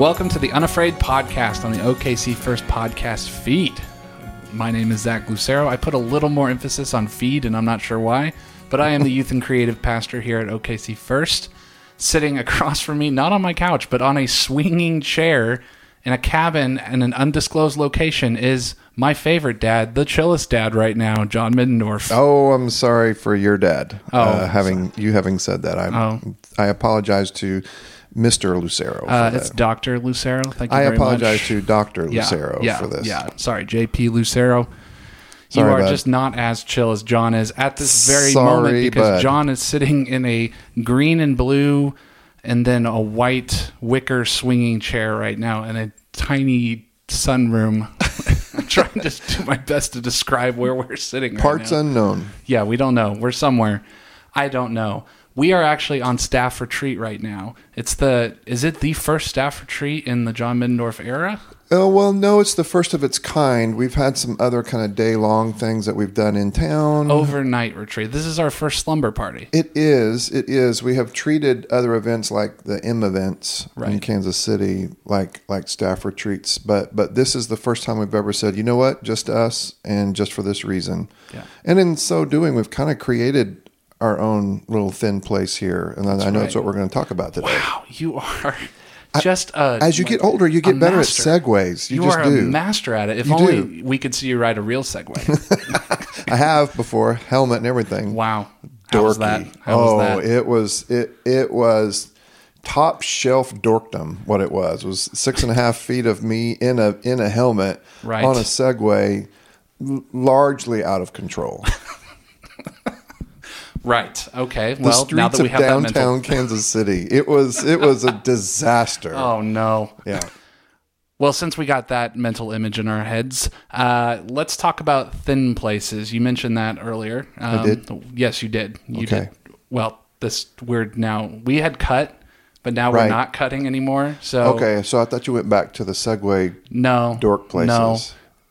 Welcome to the Unafraid podcast on the OKC First podcast feed. My name is Zach Lucero. I put a little more emphasis on feed, and I'm not sure why, but I am the youth and creative pastor here at OKC First. Sitting across from me, not on my couch, but on a swinging chair in a cabin in an undisclosed location, is my favorite dad, the chillest dad right now, John Middendorf. Oh, I'm sorry for your dad. Oh, uh, having you having said that, I Oh. I apologize to Mr. Lucero. Uh, it's Dr. Lucero. Thank you I very apologize much. to yeah, Lucero yeah, for this. Yeah, sorry, JP Lucero. Sorry, you are bud. just not as chill as John is at this very Sorry, moment because bud. John is sitting in a green and blue and then a white wicker swinging chair right now in a tiny sunroom. I'm trying to do my best to describe where we're sitting right Parts now. unknown. Yeah, we don't know. We're somewhere. I don't know. We are actually on staff retreat right now. It's the is it the first staff retreat in the John Middendorf era? Oh well, no, it's the first of its kind. We've had some other kind of day long things that we've done in town. Overnight retreat. This is our first slumber party. It is. It is. We have treated other events like the M events in Kansas City, like like staff retreats, but but this is the first time we've ever said, you know what, just us, and just for this reason. Yeah. And in so doing, we've kind of created our own little thin place here, and I know right. that's what we're going to talk about today. Wow, you are just a, As you get older, you get better master. at segues. You, You, are do. a master at it. If You only do. we could see you ride a real Segway. I have before, helmet and everything. wow. How was that? dorky. How oh, was that? it was it it was top shelf dorkdom. What it was was six and a half feet of me in a in a helmet Right. on a Segway, largely out of control. right. Okay. The well, now streets that we of have that mental. downtown Kansas City. It was it was a disaster. Oh no. Yeah. Well, since we got that mental image in our heads, uh, let's talk about thin places. You mentioned that earlier. Um, did? Yes, you did. You Okay. did. Well, this we're now we had cut, but now we're not cutting anymore. So Okay, so I thought you went back to the Segway. no dork places. No.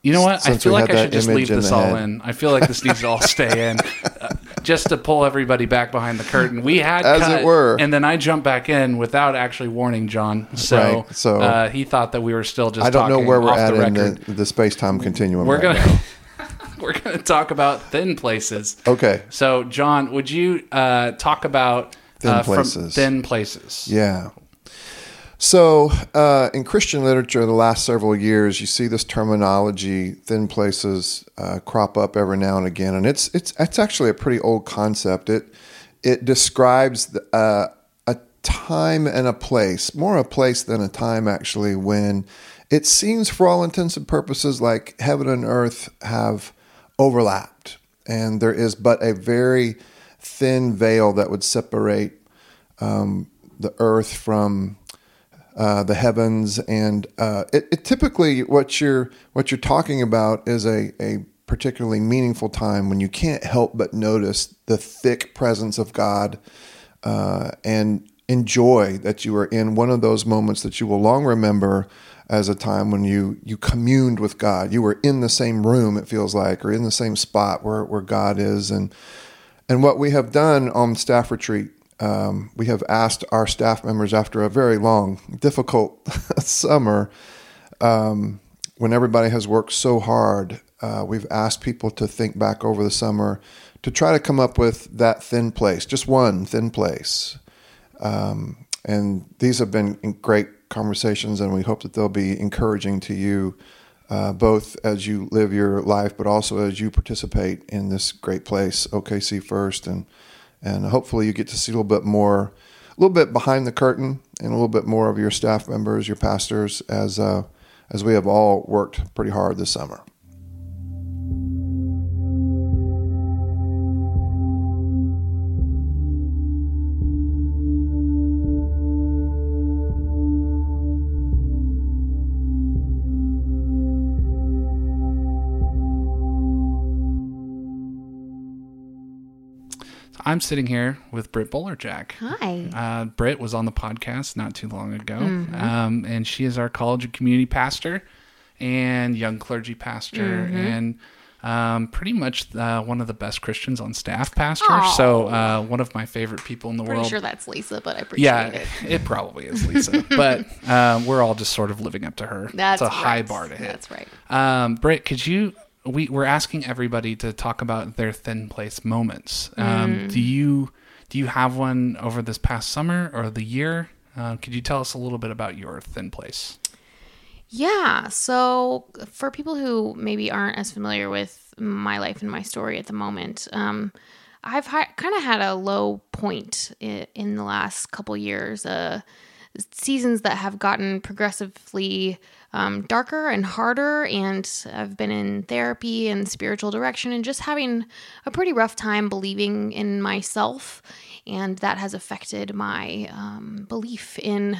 You know what? I feel like I should just leave this all head. in. I feel like this needs to all stay in, uh, just to pull everybody back behind the curtain. We had As cut, it were. and then I jumped back in without actually warning John. So, Right, so- uh, he thought that we were still just. I don't know where we're at the in record. the, the space time continuum. We're right gonna we're gonna talk about thin places. Okay. So, John, would you uh, talk about Thin uh, places. thin places? Yeah. So, uh, in Christian literature, the last several years, you see this terminology, thin places, uh, crop up every now and again, and it's it's it's actually a pretty old concept. It it describes the, uh, a time and a place, more a place than a time, actually, when it seems, for all intents and purposes, like heaven and earth have overlapped, and there is but a very thin veil that would separate um, the earth from uh, the heavens, and uh, it, it typically what you're what you're talking about is a, a particularly meaningful time when you can't help but notice the thick presence of God uh, and enjoy that you are in one of those moments that you will long remember as a time when you you communed with God. You were in the same room, it feels like, or in the same spot where where God is, and and what we have done on staff retreat, um, we have asked our staff members after a very long, difficult summer, um, when everybody has worked so hard, uh, we've asked people to think back over the summer to try to come up with that thin place, just one thin place. Um, and these have been great conversations, and we hope that they'll be encouraging to you, uh, both as you live your life, but also as you participate in this great place, OKC First, and and hopefully you get to see a little bit more, a little bit behind the curtain, and a little bit more of your staff members, your pastors, as uh, as we have all worked pretty hard this summer. I'm sitting here with Britt Bowlerjack. Hi. Uh, Britt was on the podcast not too long ago, um, and she is our college and community pastor and young clergy pastor. And Um, pretty much uh, one of the best Christians on staff, Pastor. So uh, one of my favorite people in the Pretty world. sure that's Lisa, but I appreciate yeah, it. it probably is Lisa, but uh, we're all just sort of living up to her. That's it's a high bar to hit. That's right. Um, Britt, could you? We we're asking everybody to talk about their thin place moments. Um, Mm. Do you do you have one over this past summer or the year? Uh, could you tell us a little bit about your thin place? Yeah. So, for people who maybe aren't as familiar with my life and my story at the moment, um, I've ha- kind of had a low point in, in the last couple years. Uh, seasons that have gotten progressively um, darker and harder, and I've been in therapy and spiritual direction, and just having a pretty rough time believing in myself and that has affected my um, belief in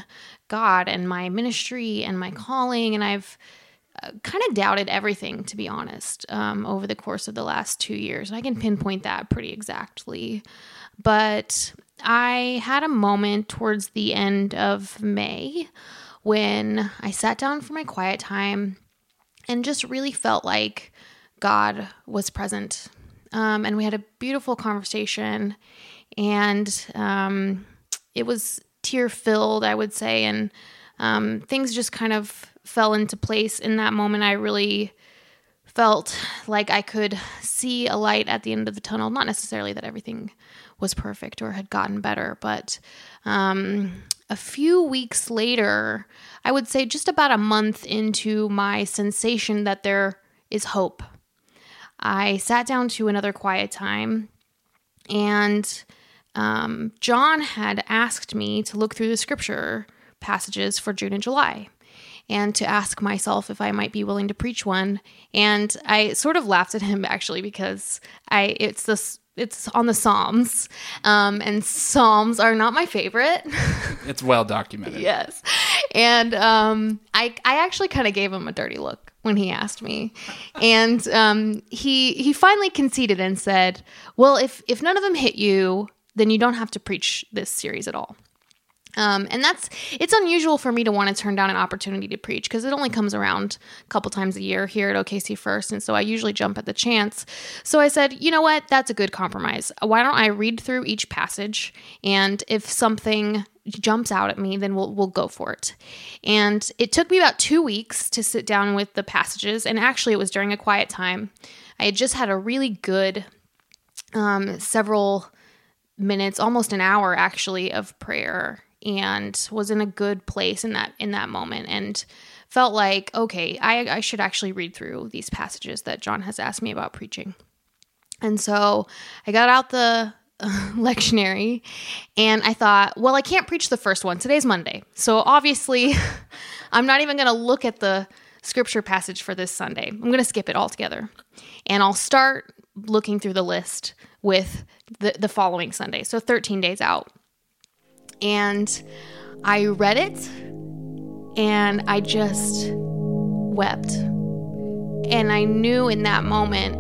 God and my ministry and my calling. And I've uh, kind of doubted everything, to be honest, um, over the course of the last two years. And I can pinpoint that pretty exactly. But I had a moment towards the end of May when I sat down for my quiet time and just really felt like God was present. Um, and we had a beautiful conversation, and um, it was tear filled, I would say. And um, things just kind of fell into place in that moment. I really felt like I could see a light at the end of the tunnel. Not necessarily that everything was perfect or had gotten better, but um, a few weeks later, I would say just about a month into my sensation that there is hope, I sat down to another quiet time and um, John had asked me to look through the scripture passages for June and July and to ask myself if I might be willing to preach one. And I sort of laughed at him actually because I it's this it's on the Psalms, um, and Psalms are not my favorite. It's well documented. yes, and um, I I actually kind of gave him a dirty look when he asked me, and um, he he finally conceded and said, "Well, if if none of them hit you, then you don't have to preach this series at all." Um, and that's it's unusual for me to want to turn down an opportunity to preach because it only comes around a couple times a year here at OKC First, and so I usually jump at the chance. So I said, you know what, that's a good compromise. Why don't I read through each passage, and if something jumps out at me, then we'll we'll go for it. And it took me about two weeks to sit down with the passages, and actually, it was during a quiet time. I had just had a really good um, several minutes, almost an hour actually, of prayer and was in a good place in that in that moment and felt like okay I, I should actually read through these passages that john has asked me about preaching. And so i got out the lectionary and i thought well i can't preach the first one. Today's monday. So obviously i'm not even going to look at the scripture passage for this sunday. I'm going to skip it altogether. And i'll start looking through the list with the, the following sunday. So 13 days out and I read it and I just wept. And I knew in that moment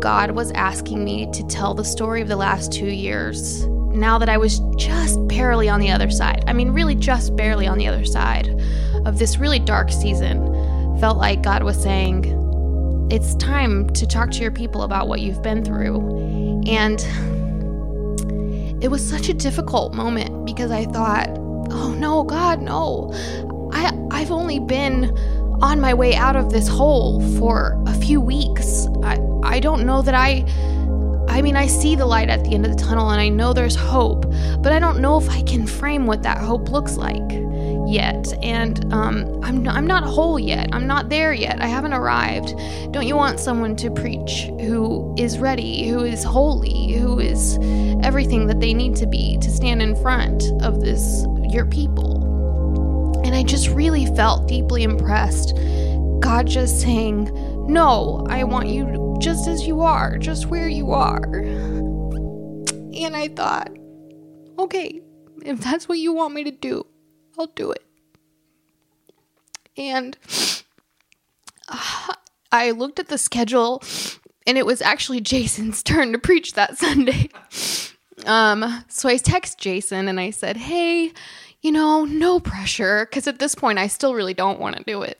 God was asking me to tell the story of the last two years now that I was just barely on the other side. I mean, really just barely on the other side of this really dark season. Felt like God was saying, It's time to talk to your people about what you've been through. And it was such a difficult moment because I thought, oh no, God, no. I I've only been on my way out of this hole for a few weeks. I I don't know that I I mean, I see the light at the end of the tunnel and I know there's hope, but I don't know if I can frame what that hope looks like yet. And um, I'm, I'm not whole yet. I'm not there yet. I haven't arrived. Don't you want someone to preach who is ready, who is holy, who is everything that they need to be to stand in front of this, your people? And I just really felt deeply impressed. God just saying, No, I want you just as you are, just where you are. And I thought, okay, if that's what you want me to do, I'll do it. And uh, I looked at the schedule, and it was actually Jason's turn to preach that Sunday. Um, so I text Jason and I said, hey, you know, no pressure, because at this point I still really don't want to do it.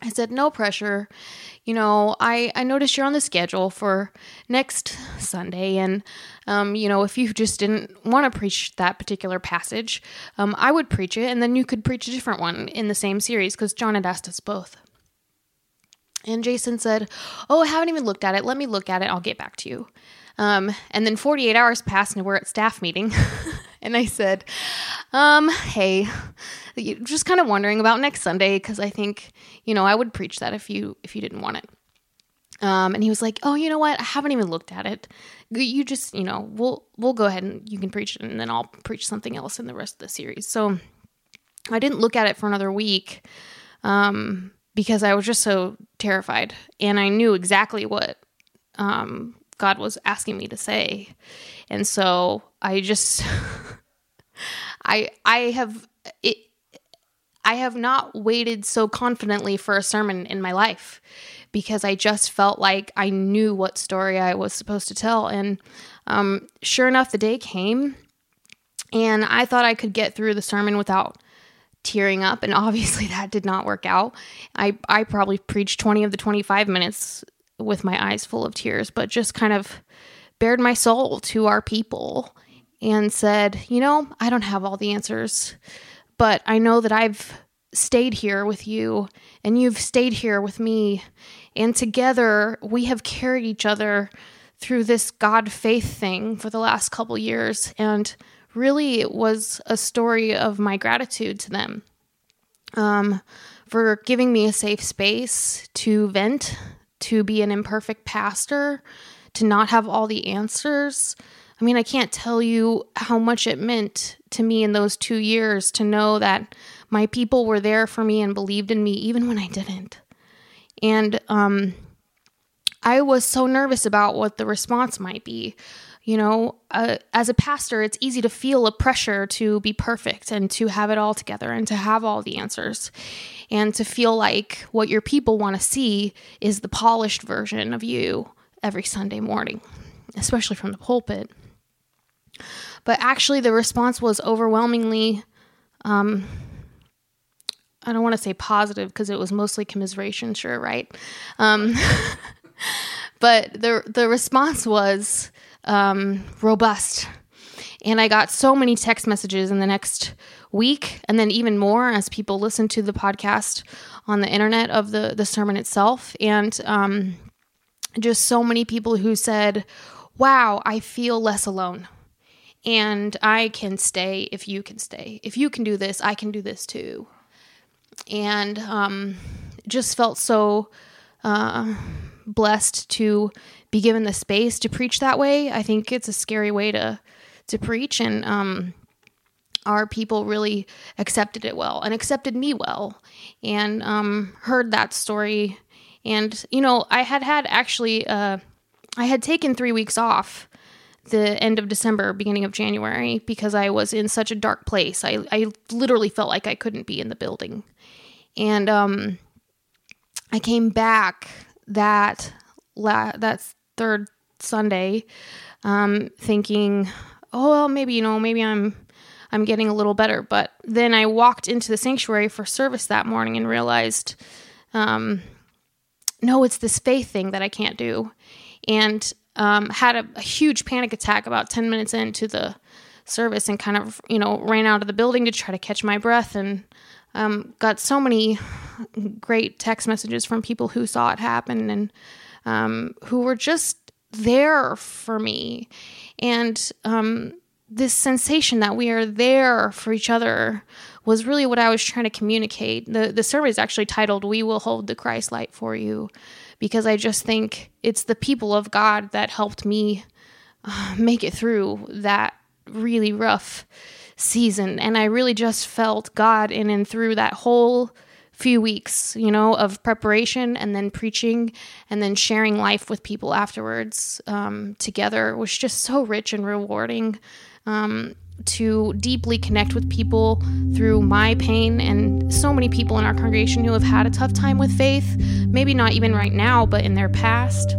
I said, no pressure. you know, I, I noticed you're on the schedule for next Sunday. And, um, you know, if you just didn't want to preach that particular passage, um, I would preach it and then you could preach a different one in the same series because John had asked us both. And Jason said, Oh, I haven't even looked at it. Let me look at it. I'll get back to you. Um, and then 48 hours passed and we're at staff meeting. and I said, um, hey, just kind of wondering about next Sunday because I think, you know, I would preach that if you if you didn't want it. Um, and he was like, "Oh, you know what? I haven't even looked at it. You just, you know, we'll we'll go ahead and you can preach it, and then I'll preach something else in the rest of the series." So I didn't look at it for another week um, because I was just so terrified, and I knew exactly what um, God was asking me to say, and so I just, I I have it. I have not waited so confidently for a sermon in my life because I just felt like I knew what story I was supposed to tell. And um, sure enough, the day came, and I thought I could get through the sermon without tearing up, and obviously that did not work out. I I probably preached twenty of the twenty five minutes with my eyes full of tears, but just kind of bared my soul to our people and said, you know, I don't have all the answers, but I know that I've stayed here with you and you've stayed here with me and together we have carried each other through this God faith thing for the last couple years. And really, it was a story of my gratitude to them um, for giving me a safe space to vent, to be an imperfect pastor, to not have all the answers. I mean, I can't tell you how much it meant to me in those two years to know that my people were there for me and believed in me even when I didn't. And um, I was so nervous about what the response might be. You know, uh, as a pastor, it's easy to feel a pressure to be perfect and to have it all together and to have all the answers and to feel like what your people want to see is the polished version of you every Sunday morning, especially from the pulpit. But actually, the response was overwhelmingly um, I don't want to say positive because it was mostly commiseration, sure, right? Um, but the the response was um, robust, and I got so many text messages in the next week, and then even more as people listened to the podcast on the internet of the the sermon itself, and um, just so many people who said, "Wow, I feel less alone." And I can stay if you can stay. If you can do this, I can do this too and um, just felt so uh, blessed to be given the space to preach that way. I think it's a scary way to to preach, and um, our people really accepted it well and accepted me well, and um, heard that story. And you know, I had had actually, uh, I had taken three weeks off the end of December, beginning of January, because I was in such a dark place. I, I literally felt like I couldn't be in the building. And um, I came back that la- that third Sunday, um, thinking, oh well, maybe you know, maybe I'm I'm getting a little better. But then I walked into the sanctuary for service that morning and realized, um, no, it's this faith thing that I can't do, and um, had a, a huge panic attack about ten minutes into the service and kind of you know ran out of the building to try to catch my breath and um, got so many great text messages from people who saw it happen and um, who were just there for me. And um, this sensation that we are there for each other was really what I was trying to communicate. The, the survey is actually titled, We Will Hold the Christ Light for You, because I just think it's the people of God that helped me uh, make it through that really rough season. And I really just felt God in and through that whole few weeks, you know, of preparation and then preaching and then sharing life with people afterwards um, together was just so rich and rewarding. Um, to deeply connect with people through my pain and so many people in our congregation who have had a tough time with faith, maybe not even right now, but in their past.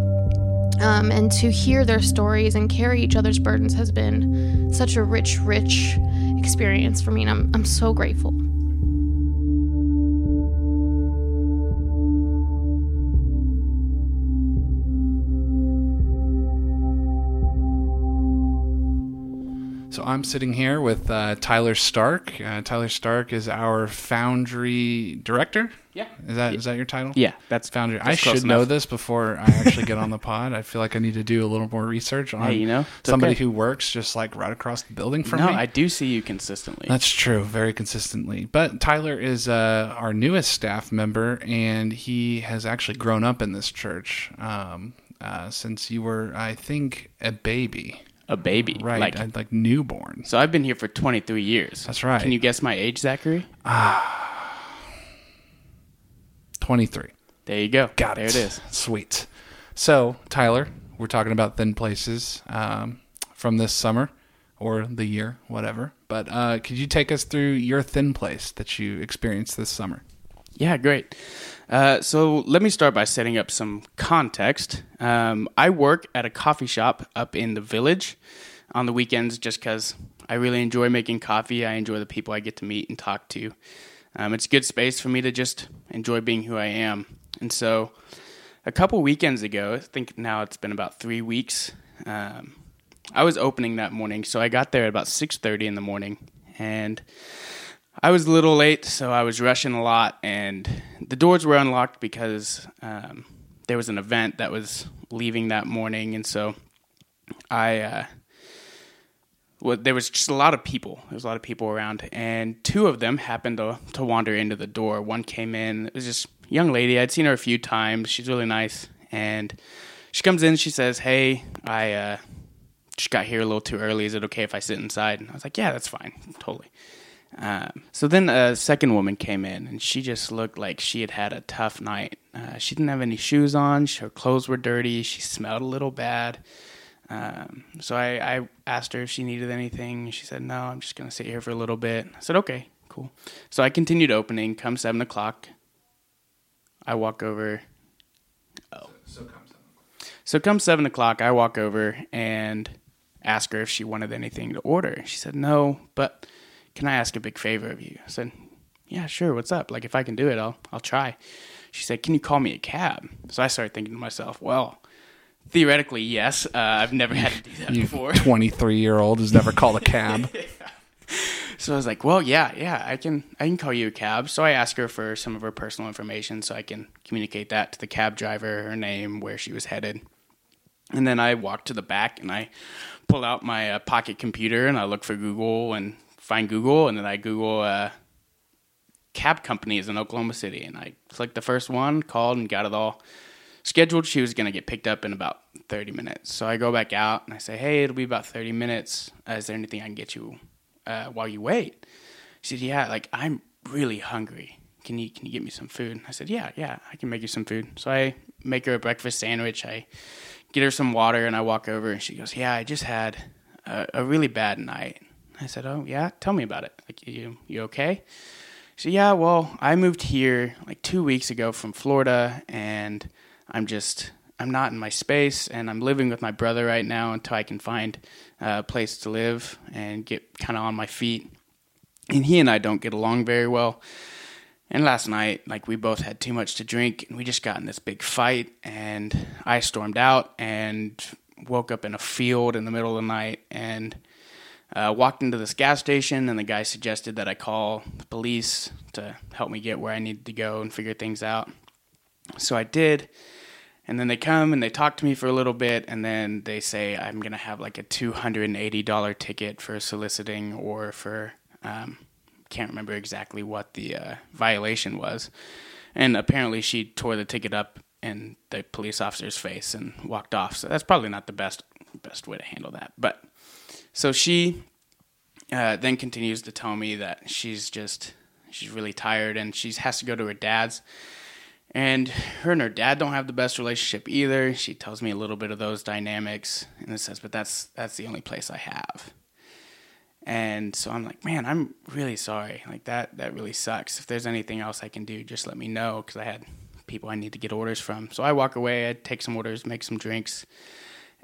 Um, and to hear their stories and carry each other's burdens has been such a rich, rich experience for me, and I'm, I'm so grateful. So I'm sitting here with uh, Tyler Stark. Uh, Tyler Stark is our Foundry director. Yeah. Is that is that your title? Yeah, that's Foundry. that's I should know this before I actually get on the pod. I feel like I need to do a little more research on Hey, you know, somebody okay. who works just like right across the building from no, me. I do see you consistently. That's true, very consistently. But Tyler is uh, our newest staff member, and he has actually grown up in this church um, uh, since you were, I think, a baby, a baby, right? Like, Like, like newborn. so I've been here for 23 years. That's right. Can you guess my age, Zachary? Ah, Twenty-three. There you go. Got there it. it is. Sweet. So, Tyler, we're talking about thin places um, from this summer or the year, whatever. But uh, could you take us through your thin place that you experienced this summer? Yeah, great. Uh, so let me start by setting up some context. Um, I work at a coffee shop up in the village on the weekends just because I really enjoy making coffee. I enjoy the people I get to meet and talk to. Um, it's a good space for me to just enjoy being who I am. And so a couple weekends ago, I think now it's been about three weeks, um, I was opening that morning. So I got there at about 6.30 in the morning and I was a little late, so I was rushing a lot, and the doors were unlocked because um, there was an event that was leaving that morning, and so I. Uh, well, there was just a lot of people. There was a lot of people around, and two of them happened to to wander into the door. One came in. It was just young lady. I'd seen her a few times. She's really nice, and she comes in. She says, "Hey, I uh, just got here a little too early. Is it okay if I sit inside?" And I was like, "Yeah, that's fine, totally." Um, so then a second woman came in, and she just looked like she had had a tough night. Uh, she didn't have any shoes on. Her clothes were dirty. She smelled a little bad. Um, so I, I asked her if she needed anything. She said, "No, I'm just gonna sit here for a little bit." I said, "Okay, cool." So I continued opening. Come seven o'clock, I walk over. Oh, so come seven o'clock, I walk over and ask her if she wanted anything to order. She said, "No, but." Can I ask a big favor of you? I said, yeah, sure. What's up? Like, if I can do it, I'll, I'll try. She said, can you call me a cab? So I started thinking to myself, well, theoretically, yes. Uh, I've never had to do that before. 23 year old who's never called a cab. So I was like, well, yeah, yeah, I can, I can call you a cab. So I asked her for some of her personal information so I can communicate that to the cab driver, her name, where she was headed. And then I walked to the back and I pull out my uh, pocket computer and I look for Google and find Google, and then I Google uh, cab companies in Oklahoma City, and I clicked the first one, called, and got it all scheduled. She was to get picked up in about 30 minutes. So I go back out and I say, Hey, it'll be about 30 minutes. Uh, is there anything I can get you uh, while you wait? She said, Yeah, like I'm really hungry. Can you can you get me some food? I said, Yeah, yeah, I can make you some food. So I make her a breakfast sandwich. I get her some water, and I walk over, and she goes, Yeah, I just had a really bad night. I said, "Oh yeah, tell me about it. Like you, you okay?" She said, "Yeah, well, I moved here like two weeks ago from Florida, and I'm just I'm not in my space, and I'm living with my brother right now until I can find a place to live and get kind of on my feet. And he and I don't get along very well. And last night, like we both had too much to drink, and we just got in this big fight, and I stormed out and woke up in a field in the middle of the night and." Uh, walked into this gas station, and the guy suggested that I call the police to help me get where I needed to go and figure things out. So I did, and then they come and they talk to me for a little bit, and then they say I'm gonna have like a two hundred and eighty dollar ticket for soliciting or for um, can't remember exactly what the uh, violation was. And apparently, she tore the ticket up in the police officer's face and walked off. So that's probably not the best best way to handle that, but. So she uh, then continues to tell me that she's just she's really tired and she has to go to her dad's. And her and her dad don't have the best relationship either. She tells me a little bit of those dynamics and it says, but that's that's the only place I have. And so I'm like, man, I'm really sorry. Like that that really sucks. If there's anything else I can do, just let me know because I had people I need to get orders from. So I walk away, I take some orders, make some drinks.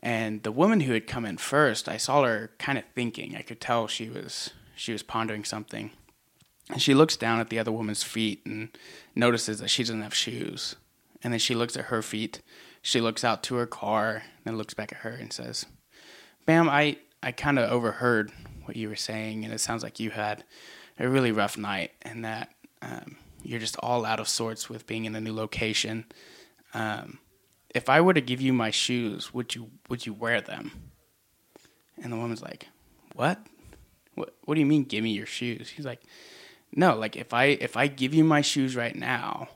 And the woman who had come in first, I saw her kind of thinking. I could tell she was she was pondering something. And she looks down at the other woman's feet and notices that she doesn't have shoes. And then she looks at her feet. She looks out to her car, then looks back at her and says, "Ma'am, I I kind of overheard what you were saying, and it sounds like you had a really rough night, and that um, you're just all out of sorts with being in a new location. Um, if I were to give you my shoes, would you would you wear them? And the woman's like, "What? What? What do you mean? Give me your shoes?" He's like, "No, like if I if I give you my shoes right now,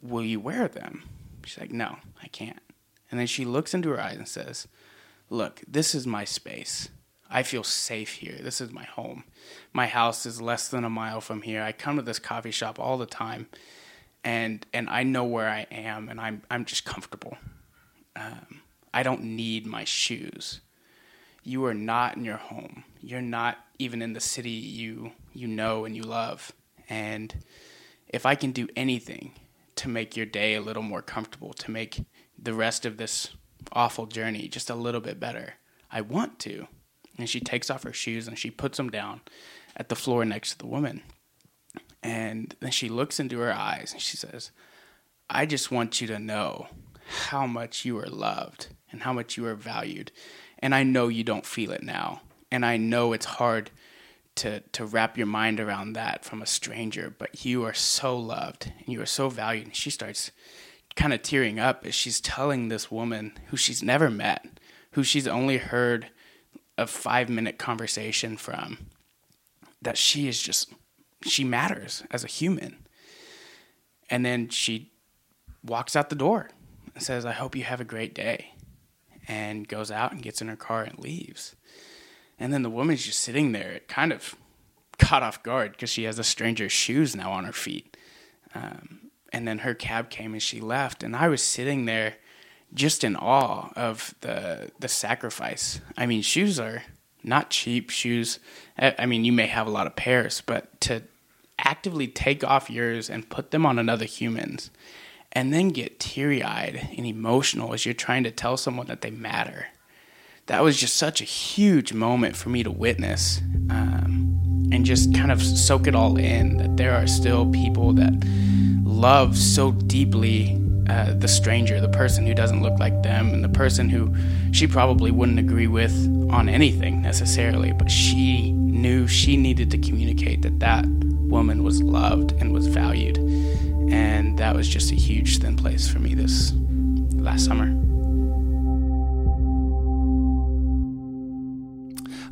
will you wear them?" She's like, "No, I can't." And then she looks into her eyes and says, "Look, this is my space. I feel safe here. This is my home. My house is less than a mile from here. I come to this coffee shop all the time." And and I know where I am, and I'm I'm just comfortable. Um, I don't need my shoes. You are not in your home. You're not even in the city you you know and you love. And if I can do anything to make your day a little more comfortable, to make the rest of this awful journey just a little bit better, I want to. And she takes off her shoes and she puts them down at the floor next to the woman. And then she looks into her eyes and she says, I just want you to know how much you are loved and how much you are valued. And I know you don't feel it now. And I know it's hard to, to wrap your mind around that from a stranger, but you are so loved and you are so valued. And she starts kind of tearing up as she's telling this woman who she's never met, who she's only heard a five minute conversation from, that she is just she matters as a human. And then she walks out the door and says, I hope you have a great day. And goes out and gets in her car and leaves. And then the woman's just sitting there, kind of caught off guard because she has a stranger's shoes now on her feet. Um, and then her cab came and she left. And I was sitting there just in awe of the the sacrifice. I mean, shoes are not cheap shoes. I mean, you may have a lot of pairs, but to actively take off yours and put them on another human's and then get teary eyed and emotional as you're trying to tell someone that they matter. That was just such a huge moment for me to witness um, and just kind of soak it all in that there are still people that love so deeply uh, the stranger, the person who doesn't look like them, and the person who she probably wouldn't agree with on anything necessarily, but she knew she needed to communicate that that woman was loved and was valued. And that was just a huge thin place for me this last summer.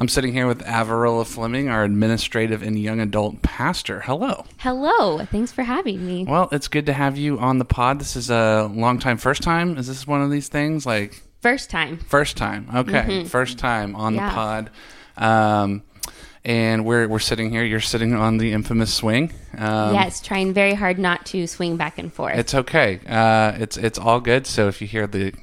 I'm sitting here with Avarilla Fleming, our administrative and young adult pastor. Hello. Hello. Thanks for having me. Well, it's good to have you on the pod. This is a long time, first time. Is this one of these things? Like first time. First time. Okay, mm-hmm. first time on yeah. the pod. Um, and we're we're sitting here. You're sitting on the infamous swing. Um, yes, trying very hard not to swing back and forth. It's okay. Uh, it's it's all good. So if you hear the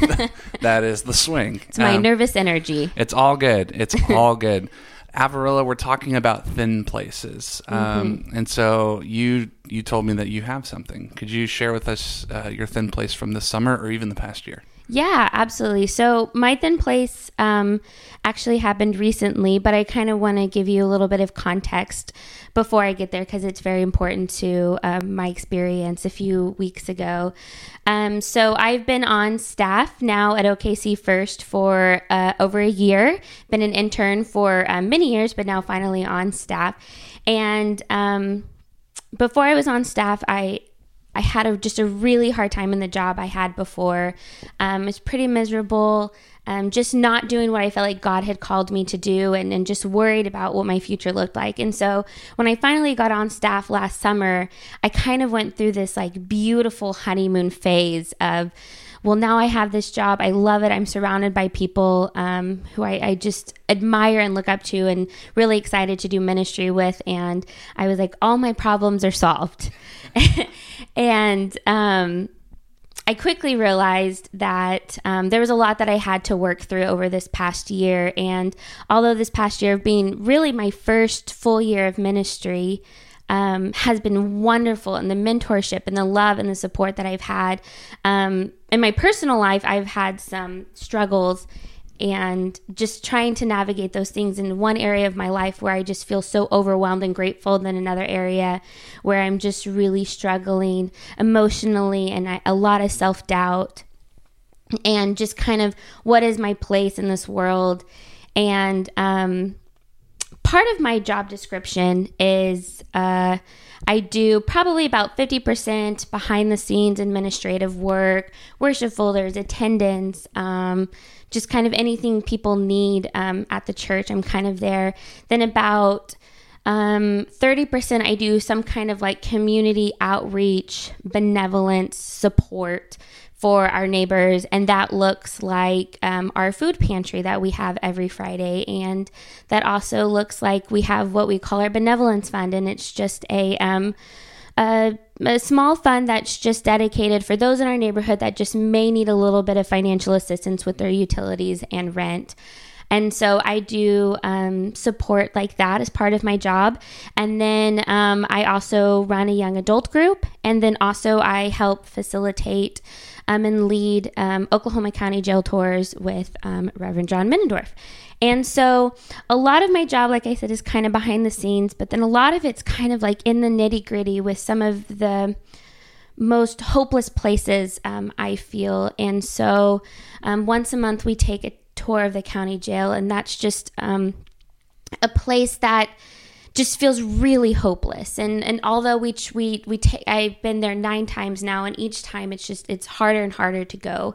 that is the swing. It's my um, nervous energy. It's all good. It's all good. Avarilla, we're talking about thin places, um, mm-hmm. and so you you told me that you have something. Could you share with us uh, your thin place from this summer or even the past year? Yeah, absolutely. So my thin place um, actually happened recently, but I kind of want to give you a little bit of context before I get there because it's very important to um, my experience a few weeks ago. Um, so I've been on staff now at OKC First for uh, over a year. Been an intern for um, many years, but now finally on staff. And um, before I was on staff, I I had a, just a really hard time in the job I had before. Um, it's pretty miserable. Um, just not doing what I felt like God had called me to do and, and just worried about what my future looked like. And so when I finally got on staff last summer, I kind of went through this like beautiful honeymoon phase of, well, now I have this job. I love it. I'm surrounded by people um, who I, I, just admire and look up to and really excited to do ministry with. And I was like, all my problems are solved. and um, I quickly realized that um, there was a lot that I had to work through over this past year. And although this past year of being really my first full year of ministry, um, has been wonderful and the mentorship and the love and the support that I've had. Um, in my personal life, I've had some struggles and just trying to navigate those things in one area of my life where I just feel so overwhelmed and grateful, then another area where I'm just really struggling emotionally and I, a lot of self doubt and just kind of what is my place in this world. And um, part of my job description is uh, I do probably about 50% behind the scenes administrative work, worship folders, attendance, um, just kind of anything people need um, at the church. I'm kind of there. Then about um, 30% I do some kind of like community outreach, benevolence support for our neighbors, and that looks like um, our food pantry that we have every Friday, and that also looks like we have what we call our benevolence fund, and it's just a um, a, a, small fund that's just dedicated for those in our neighborhood that just may need a little bit of financial assistance with their utilities and rent. And so I do um, support like that as part of my job. And then um, I also run a young adult group. And then also I help facilitate um, and lead um, Oklahoma County jail tours with um, Reverend John Middendorf. And so a lot of my job, like I said, is kind of behind the scenes, but then a lot of it's kind of like in the nitty gritty with some of the most hopeless places um, I feel. And so um, once a month, we take a tour of the county jail, and that's just um, a place that just feels really hopeless. And and although we we we take, I've been there nine times now, and each time it's just it's harder and harder to go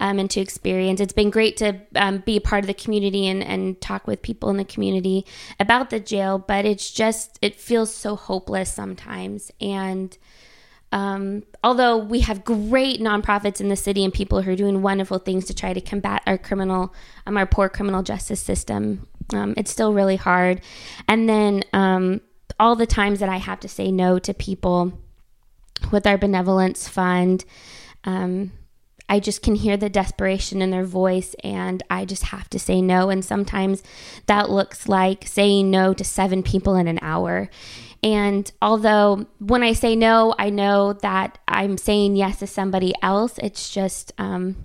um, and to experience. It's been great to um, be a part of the community and and talk with people in the community about the jail, but it's just it feels so hopeless sometimes and. Um, although we have great nonprofits in the city and people who are doing wonderful things to try to combat our criminal, um, our poor criminal justice system, um, it's still really hard. And then um, all the times that I have to say no to people with our benevolence fund, um, I just can hear the desperation in their voice and I just have to say no. And sometimes that looks like saying no to seven people in an hour. And although when I say no, I know that I'm saying yes to somebody else, it's just, um,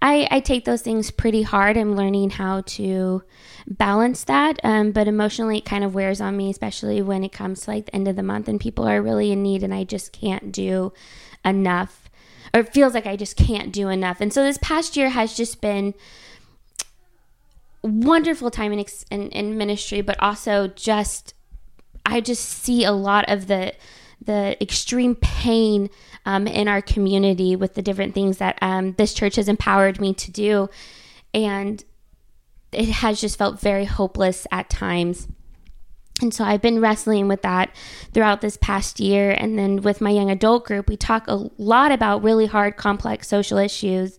I, I take those things pretty hard. I'm learning how to balance that. Um, but emotionally, it kind of wears on me, especially when it comes to like the end of the month and people are really in need and I just can't do enough or it feels like I just can't do enough. And so this past year has just been wonderful time in, in, in ministry, but also just, I just see a lot of the, the extreme pain um, in our community with the different things that um, this church has empowered me to do. And it has just felt very hopeless at times. And so I've been wrestling with that throughout this past year. And then with my young adult group, we talk a lot about really hard, complex social issues.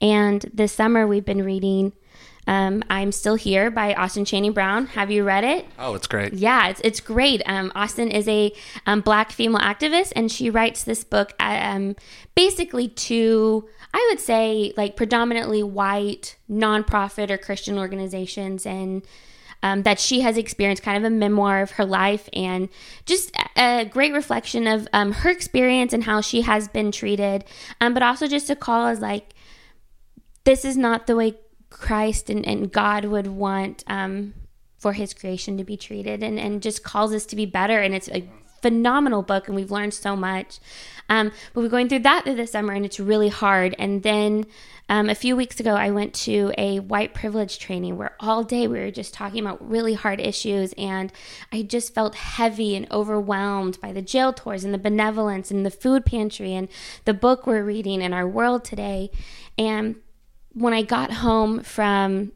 And this summer, we've been reading um, I'm Still Here by Austin Channing Brown. Have you read it? Oh, it's great. Yeah, it's, it's great. Um, Austin is a um, black female activist, and she writes this book um, basically to, I would say, like predominantly white nonprofit or Christian organizations and um, that she has experienced, kind of a memoir of her life, and just a great reflection of um, her experience and how she has been treated, um, but also just a call as like, this is not the way Christ and, and God would want um, for his creation to be treated and, and just calls us to be better. And it's a phenomenal book and we've learned so much. Um, but we're going through that this summer and it's really hard. And then um, a few weeks ago, I went to a white privilege training where all day we were just talking about really hard issues. And I just felt heavy and overwhelmed by the jail tours and the benevolence and the food pantry and the book we're reading in our world today. And when I got home from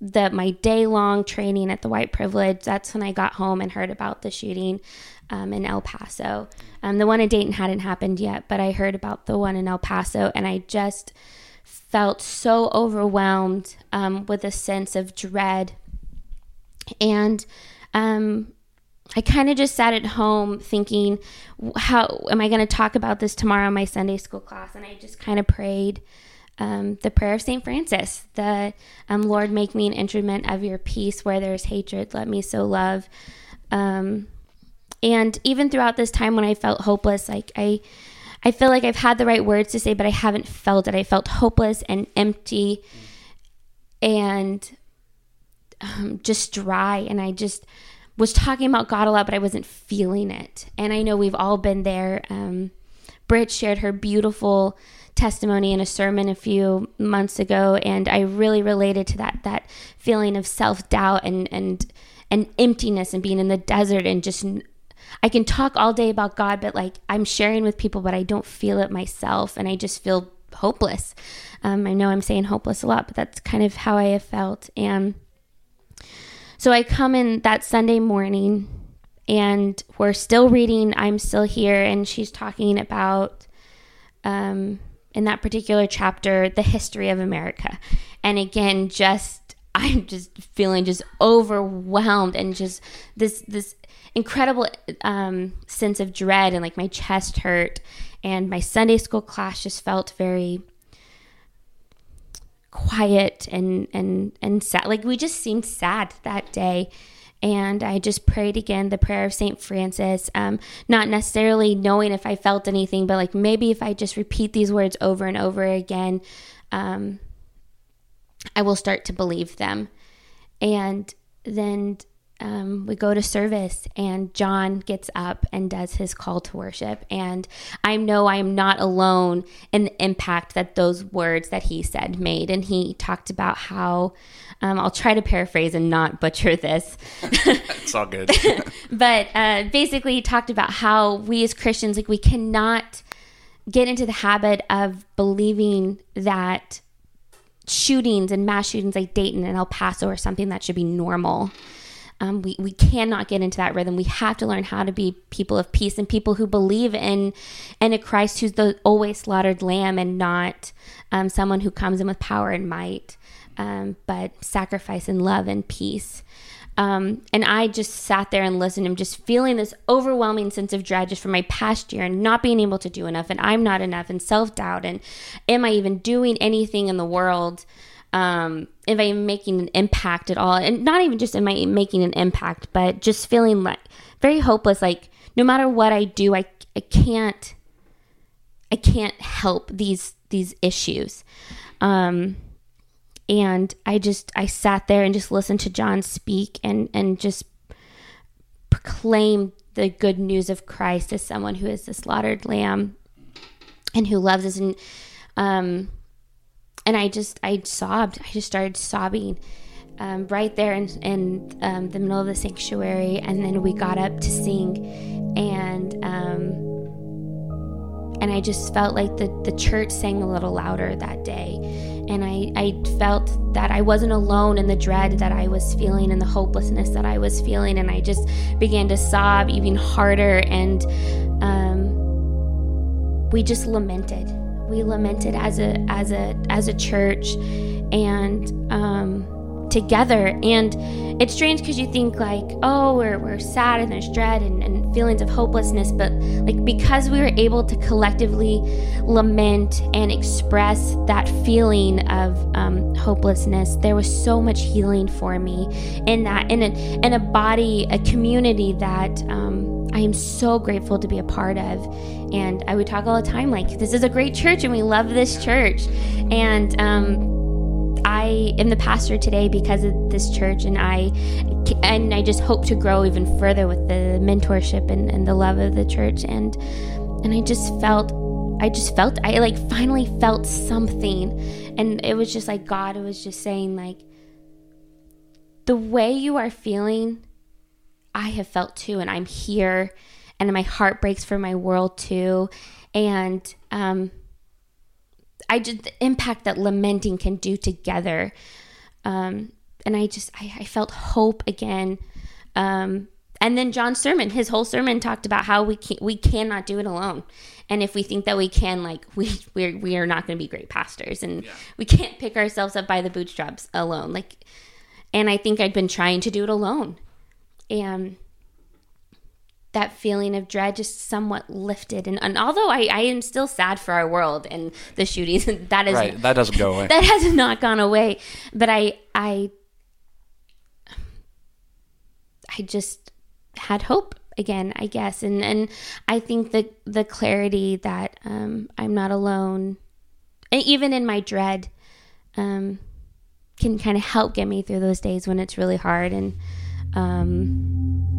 the my day long training at the White Privilege, that's when I got home and heard about the shooting um, in El Paso. Um, the one in Dayton hadn't happened yet, but I heard about the one in El Paso, and I just felt so overwhelmed um, with a sense of dread. And um, I kind of just sat at home thinking, how am I going to talk about this tomorrow in my Sunday school class? And I just kind of prayed um, the prayer of St. Francis, the um, Lord, make me an instrument of your peace where there's hatred, let me sow love. Um, and even throughout this time when I felt hopeless, like I, I feel like I've had the right words to say, but I haven't felt it. I felt hopeless and empty and um, just dry. And I just was talking about God a lot, but I wasn't feeling it. And I know we've all been there. Um, Britt shared her beautiful testimony in a sermon a few months ago, and I really related to that that feeling of self doubt and and and emptiness and being in the desert and just I can talk all day about God, but like I'm sharing with people, but I don't feel it myself, and I just feel hopeless. Um, I know I'm saying hopeless a lot, but that's kind of how I have felt. And so I come in that Sunday morning, and we're still reading I'm Still Here, and she's talking about, um, in that particular chapter, the history of America. And again, just I'm just feeling just overwhelmed and just this this incredible um, sense of dread and like my chest hurt and my Sunday school class just felt very quiet and and and sad. Like we just seemed sad that day. And I just prayed again the prayer of St. Francis, um, not necessarily knowing if I felt anything, but like maybe if I just repeat these words over and over again, um, I will start to believe them. And then um, we go to service and John gets up and does his call to worship. And I know I am not alone in the impact that those words that he said made. And he talked about how, um, I'll try to paraphrase and not butcher this. it's all good. but uh, basically, he talked about how we as Christians, like, we cannot get into the habit of believing that shootings and mass shootings like Dayton and El Paso are something that should be normal. Um, we, we cannot get into that rhythm. We have to learn how to be people of peace and people who believe in in a Christ who's the always slaughtered lamb and not um, someone who comes in with power and might, um, but sacrifice and love and peace. Um, and I just sat there and listened I'm just feeling this overwhelming sense of dread just from my past year and not being able to do enough and I'm not enough and self doubt and am I even doing anything in the world? um, I'm making an impact at all, and not even just am I making an impact, but just feeling like very hopeless. Like no matter what I do, I I can't I can't help these these issues. Um, and I just I sat there and just listened to John speak and and just proclaim the good news of Christ as someone who is the slaughtered lamb and who loves us and um and I just I sobbed. I just started sobbing um, right there in, in um, the middle of the sanctuary, and then we got up to sing, and um, and I just felt like the the church sang a little louder that day, and I I felt that I wasn't alone in the dread that I was feeling and the hopelessness that I was feeling, and I just began to sob even harder, and um, we just lamented. We lamented as a as a as a church. And um, together and it's strange because you think like oh we're, we're sad and there's dread and, and feelings of hopelessness but like because we were able to collectively lament and express that feeling of um, hopelessness there was so much healing for me in that in a, in a body a community that um, i am so grateful to be a part of and I would talk all the time like, this is a great church and we love this church. And um, I am the pastor today because of this church, and I and I just hope to grow even further with the mentorship and, and the love of the church. And and I just felt I just felt I like finally felt something, and it was just like God was just saying like the way you are feeling, I have felt too, and I'm here and my heart breaks for my world too. And um, I just the impact that lamenting can do together. Um, and I just I, I felt hope again. Um, and then John's sermon, his whole sermon talked about how we can we cannot do it alone. And if we think that we can, like we we're, we are not going to be great pastors, and yeah. we can't pick ourselves up by the bootstraps alone. Like, and I think I'd been trying to do it alone, and that feeling of dread just somewhat lifted. And, and although I, I, am still sad for our world and the shootings, that is right. That doesn't go away. That has not gone away. But I, I, I just had hope again, I guess, and and I think the the clarity that um, I'm not alone, and even in my dread, um, can kind of help get me through those days when it's really hard and. Um,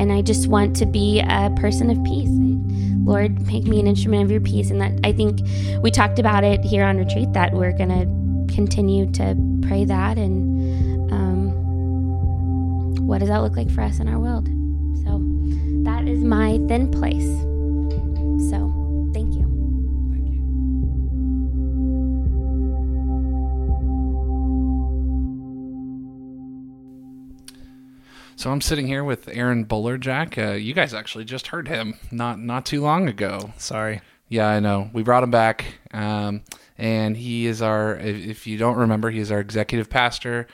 and I just want to be a person of peace. Lord, make me an instrument of your peace. And that I think we talked about it here on retreat that we're going to continue to pray that. And um, what does that look like for us in our world? So that is my thin place. So So I'm sitting here with Aaron Bullerjack. Uh, you guys actually just heard him not not too long ago. Sorry. Yeah, I know. We brought him back, um, and he is our. If, if you don't remember, he is our executive pastor,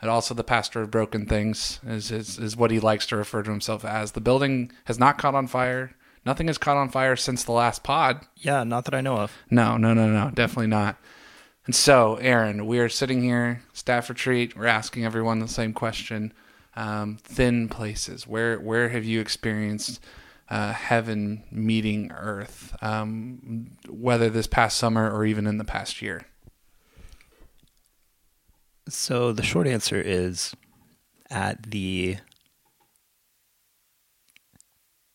and also the pastor of Broken Things is, is is what he likes to refer to himself as. The building has not caught on fire. Nothing has caught on fire since the last pod. Yeah, not that I know of. No, no, no, no, definitely not. And so, Aaron, we are sitting here, staff retreat. We're asking everyone the same question: um, thin places. Where where have you experienced uh, heaven meeting earth? Um, whether this past summer or even in the past year. So the short answer is at the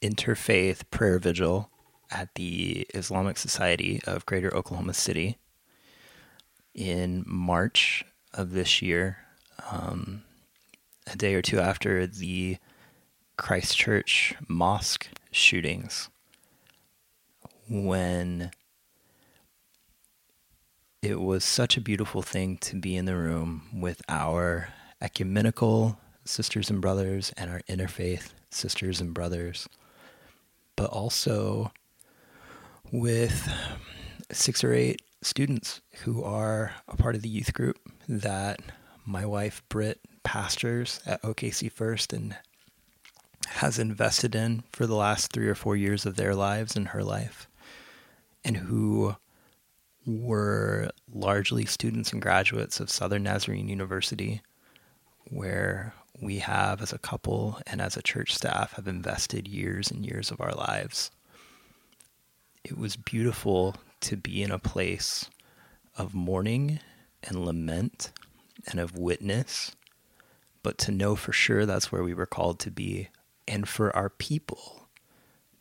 interfaith prayer vigil at the Islamic Society of Greater Oklahoma City in March of this year, um, a day or two after the Christchurch mosque shootings, when it was such a beautiful thing to be in the room with our ecumenical sisters and brothers and our interfaith sisters and brothers, but also with six or eight students who are a part of the youth group that my wife Britt pastors at OKC First and has invested in for the last three or four years of their lives and her life, and who were largely students and graduates of Southern Nazarene University, where we have, as a couple and as a church staff, have invested years and years of our lives. It was beautiful to be in a place of mourning and lament and of witness, but to know for sure that's where we were called to be, and for our people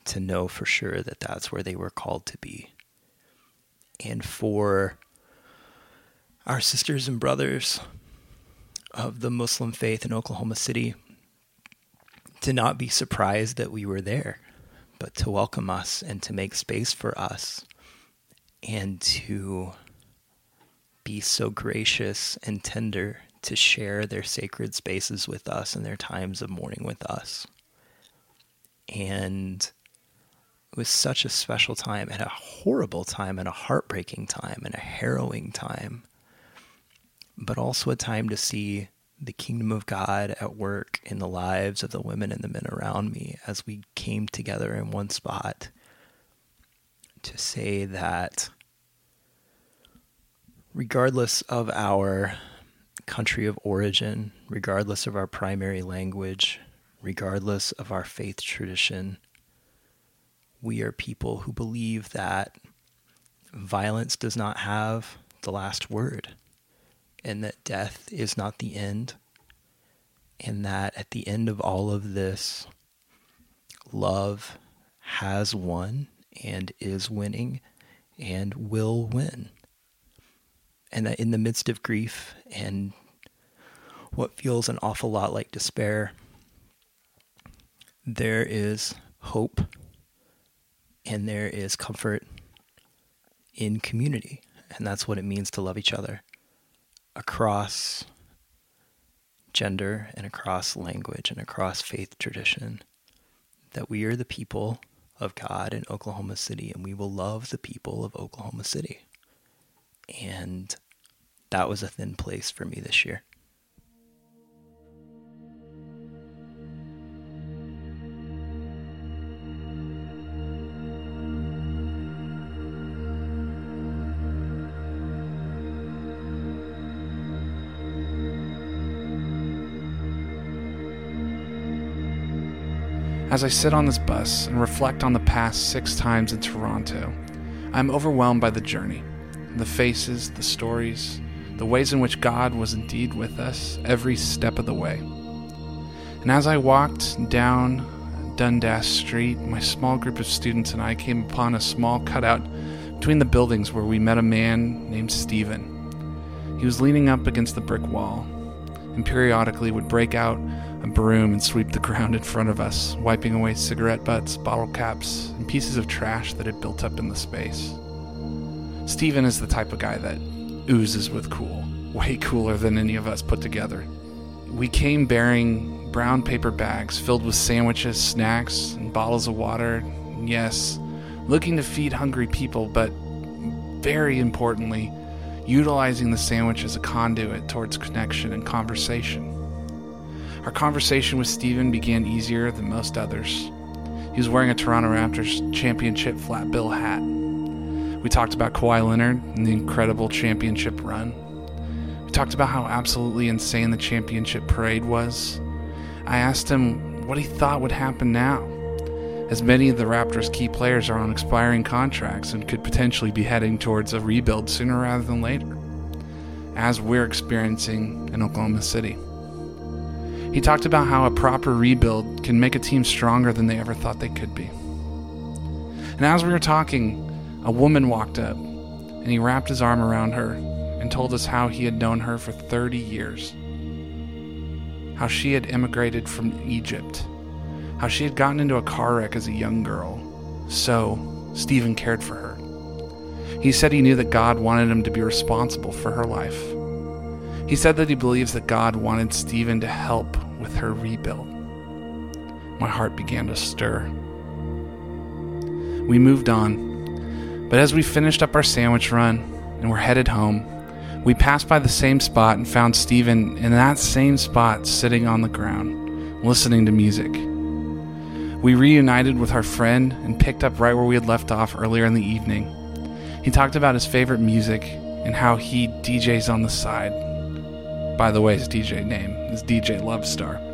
to know for sure that that's where they were called to be. And for our sisters and brothers of the Muslim faith in Oklahoma City to not be surprised that we were there, but to welcome us and to make space for us and to be so gracious and tender to share their sacred spaces with us and their times of mourning with us. And it was such a special time and a horrible time and a heartbreaking time and a harrowing time, but also a time to see the kingdom of God at work in the lives of the women and the men around me as we came together in one spot to say that regardless of our country of origin, regardless of our primary language, regardless of our faith tradition, we are people who believe that violence does not have the last word and that death is not the end and that at the end of all of this love has won and is winning and will win and that in the midst of grief and what feels an awful lot like despair there is hope and there is comfort in community. And that's what it means to love each other across gender and across language and across faith tradition. That we are the people of God in Oklahoma City and we will love the people of Oklahoma City. And that was a thin place for me this year. As I sit on this bus and reflect on the past six times in Toronto, I'm overwhelmed by the journey, the faces, the stories, the ways in which God was indeed with us every step of the way. And as I walked down Dundas Street, my small group of students and I came upon a small cutout between the buildings where we met a man named Stephen. He was leaning up against the brick wall and periodically would break out a broom and sweep the ground in front of us, wiping away cigarette butts, bottle caps, and pieces of trash that had built up in the space. Stephen is the type of guy that oozes with cool, way cooler than any of us put together. We came bearing brown paper bags filled with sandwiches, snacks, and bottles of water. Yes, looking to feed hungry people, but very importantly, utilizing the sandwich as a conduit towards connection and conversation. Our conversation with Stephen began easier than most others. He was wearing a Toronto Raptors championship flat bill hat. We talked about Kawhi Leonard and the incredible championship run. We talked about how absolutely insane the championship parade was. I asked him what he thought would happen now, as many of the Raptors' key players are on expiring contracts and could potentially be heading towards a rebuild sooner rather than later, as we're experiencing in Oklahoma City. He talked about how a proper rebuild can make a team stronger than they ever thought they could be. And as we were talking, a woman walked up, and he wrapped his arm around her and told us how he had known her for 30 years. How she had immigrated from Egypt how she had gotten into a car wreck as a young girl. So, Stephen cared for her. He said he knew that God wanted him to be responsible for her life. He said that he believes that God wanted Stephen to help with her rebuild. My heart began to stir. We moved on, but as we finished up our sandwich run and were headed home, we passed by the same spot and found Stephen in that same spot sitting on the ground, listening to music. We reunited with our friend and picked up right where we had left off earlier in the evening. He talked about his favorite music and how he DJs on the side. By the way, his DJ name is DJ Lovestar.